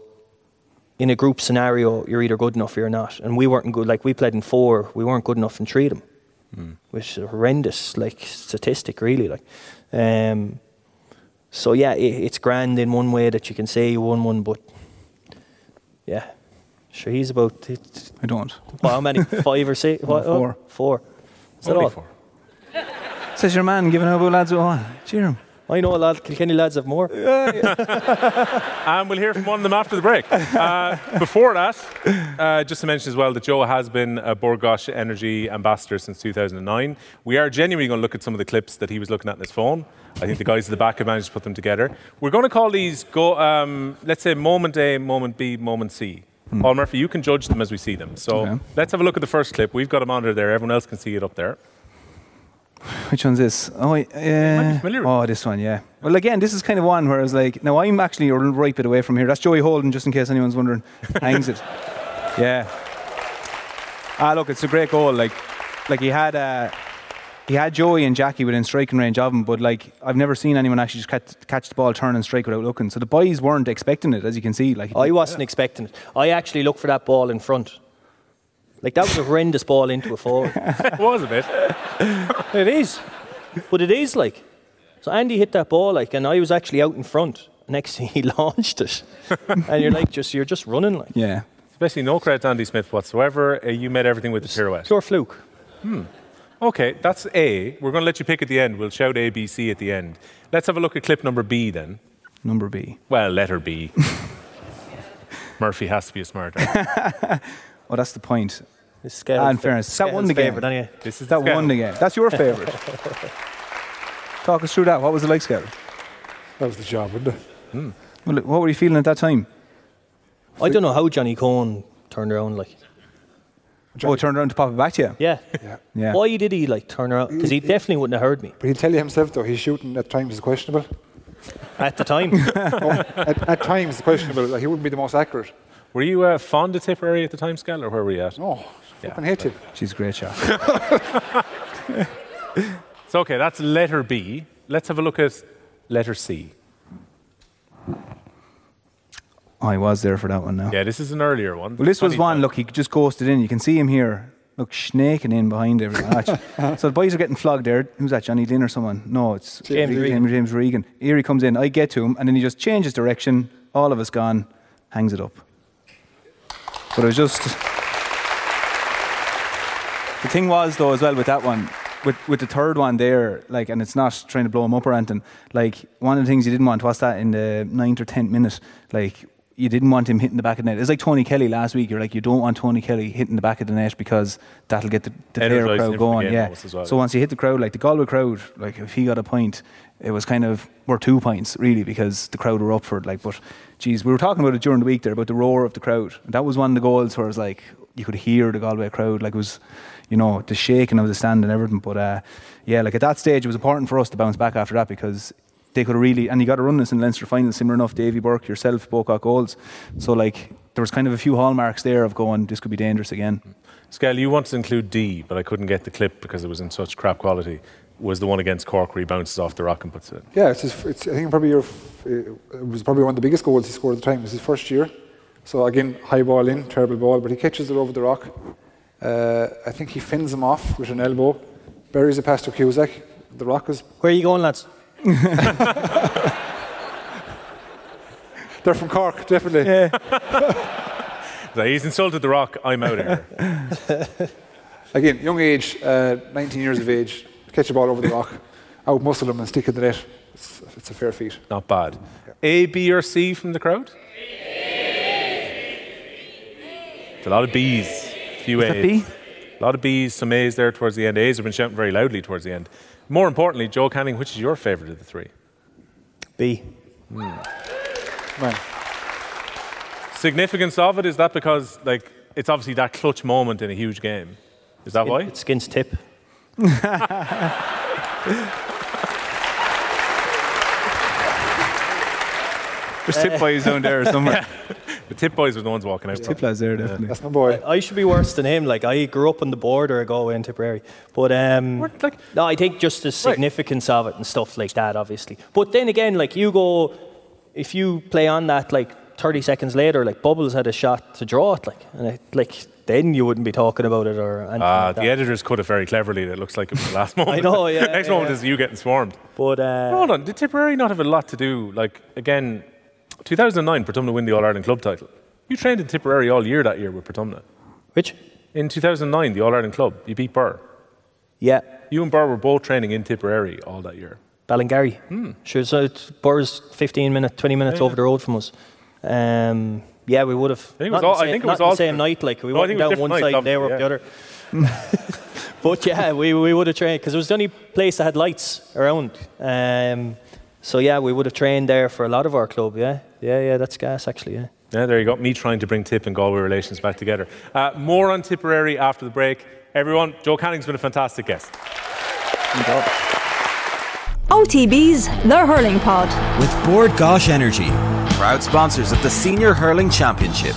in a group scenario, you're either good enough or you're not. And we weren't good. Like we played in four, we weren't good enough in three of them, which is a horrendous like statistic, really. Like, um, so yeah, it, it's grand in one way that you can say you won one, but yeah, sure he's about it, I don't. well, how many? *laughs* Five or six? What, oh, four. Four. Is that Only all? four. Says your man giving out about lads. Oh, cheer him. I know a lot. Kilkenny lads have more. *laughs* And we'll hear from one of them after the break. Uh, before that, uh, just to mention as well that Joe has been a Bord Gáis Energy ambassador since 2009. We are genuinely going to look at some of the clips that he was looking at in his phone. I think the guys at the back have managed to put them together. We're going to call these, go, um, let's say, moment A, moment B, moment C. Paul Murphy, you can judge them as we see them. So Okay. let's have a look at the first clip. We've got a monitor there. Everyone else can see it up there. Which one's this? Oh, uh, oh, this one, yeah. Well, again, this is kind of one where I was like, now I'm actually a right bit away from here. That's Joey Holden, just in case anyone's wondering. *laughs* Hangs it. Yeah. Ah, look, it's a great goal. Like, like he had, uh, he had Joey and Jackie within striking range of him, but like I've never seen anyone actually just catch, catch the ball, turn and strike without looking. So the boys weren't expecting it, as you can see. Like, I wasn't expecting it. I actually looked for that ball in front. Like that was a horrendous ball into a forward. *laughs* it was a bit. it is, but it is like. So Andy hit that ball like, and I was actually out in front. Next thing *laughs* he launched it, and you're like, just you're just running like. yeah. Especially no credit to Andy Smith whatsoever. Uh, you made everything with the pirouette. Pure fluke. Okay, that's A. We're going to let you pick at the end. We'll shout A, B, C at the end. Let's have a look at clip number B then. Number B. Well, letter B. *laughs* Murphy has to be a smart aleck. *laughs* Oh, that's the point. This scale. Ah, in fairness, that won the game. Favourite, anyway. This is That the won the game. That's your favourite. *laughs* Talk us through that. What was it like, Scout? That was the job, wasn't it? Well, look, what were you feeling at that time? I don't know how Johnny Coen turned around. Like, Oh, it turned around to pop it back to you. yeah. Yeah. Yeah. Why did he like turn around? Because he definitely wouldn't have heard me But he'll tell you himself, though, his shooting at times is questionable. *laughs* at the time. *laughs* at, at times, questionable. Like, he wouldn't be the most accurate. Were you uh, fond of Tipperary at the time, Skell, or where were you at? No, Yeah, fucking hate him. She's a great shot. *laughs* So, okay, that's letter B. Let's have a look at letter C. Oh, Oh, I was there for that one now. Yeah, this is an earlier one. Well, this was 25. one. Look, he just ghosted in. You can see him here. Look, snaking in behind every match. *laughs* so the boys are getting flogged there. Who's that? Johnny Glynn or someone? No, it's James Regan. Regan. James Regan. Erie comes in. I get to him, and then he just changes direction. All of us gone. Hangs it up. But it was just. The thing was though, as well with that one, with with the third one there, like, and it's not trying to blow him up or anything. Like one of the things you didn't want was that in the ninth or tenth minute, like you didn't want him hitting the back of the net. It's like Tony Kelly last week. You're like, you don't want Tony Kelly hitting the back of the net because that'll get the, the crowd going. Yeah. well, so yeah. once you hit the crowd, like the Galway crowd, like if he got a point, it was kind of worth two points really because the crowd were up for it. Like, but geez, we were talking about it during the week there about the roar of the crowd. And that was one of the goals where it was like you could hear the Galway crowd, like it was, you know, the shaking of the stand and everything. But uh, yeah, like at that stage, it was important for us to bounce back after that because they could really, and you got to run this in Leinster final, similar enough. Davy Burke, yourself, both got goals. So like there was kind of a few hallmarks there of going, this could be dangerous again. Skell, you wanted to include D, but I couldn't get the clip because it was in such crap quality. Was the one against Cork where he bounces off the rock and puts it in? Yeah, it's, his, it's I think probably your, it was probably one of the biggest goals he scored at the time. It was his first year. So again, high ball in, terrible ball, but he catches it over the rock. Uh, I think he fins him off with an elbow, buries it past to Cusack. The rock is Where are you going, lads? *laughs* they're from Cork, definitely. So *laughs* he's insulted the rock. I'm out of here. *laughs* Again, young age, uh, 19 years of age, catch a ball over the rock, out muscle him and stick it in the net. It's, it's a fair feat. Not bad. A, B, or C from the crowd? It's a lot of B's. A Few Is that A's. B? A lot of B's, some A's there towards the end. A's have been shouting very loudly towards the end. More importantly, Joe Canning, which is your favourite of the three? B. Man. Significance of it is that because like it's obviously that clutch moment in a huge game. Is that why? It's Skin's tip. *laughs* There's tip boys down there somewhere. *laughs* The tip boys are the ones walking out. Tip lads there, definitely. That's my boy. I should be worse than him. Like I grew up on the border of Galway and Tipperary, but um, What, like- no, I think just the significance of it and stuff like that, obviously. But then again, like you go, if you play on that, like 30 seconds later, like Bubbles had a shot to draw it, like, and it, like then you wouldn't be talking about it or anything. Ah, like the that. editors cut it very cleverly. That looks like it was the last *laughs* moment. I know, yeah, *laughs* Next yeah. moment is you getting swarmed. But uh, Hold on, did Tipperary not have a lot to do? Like again, 2009, Portumna win the All Ireland club title. You trained in Tipperary all year that year with Portumna. which? In 2009, the All Ireland club, you beat Birr. Yeah, You and Birr were both training in Tipperary all that year. Ballingarry. Sure, so it's Birr's 15 minutes, 20 minutes Hmm. Yeah, over the road from us. Um, yeah, we would have. I think it was all- the I same, think it was the same night. Like we No, went think it was down one side, they were up the other. *laughs* but yeah, we, we would have trained because it was the only place that had lights around. Um, so yeah, we would have trained there for a lot of our club. Yeah, yeah, yeah. That's gas actually. Yeah. Yeah, there you go. Me trying to bring Tip and Galway relations back together. Uh, more on Tipperary after the break. Everyone, Joe Canning's been a fantastic guest. OTB's The Hurling Pod. With Bord Gáis Energy, proud sponsors of the Senior Hurling Championship.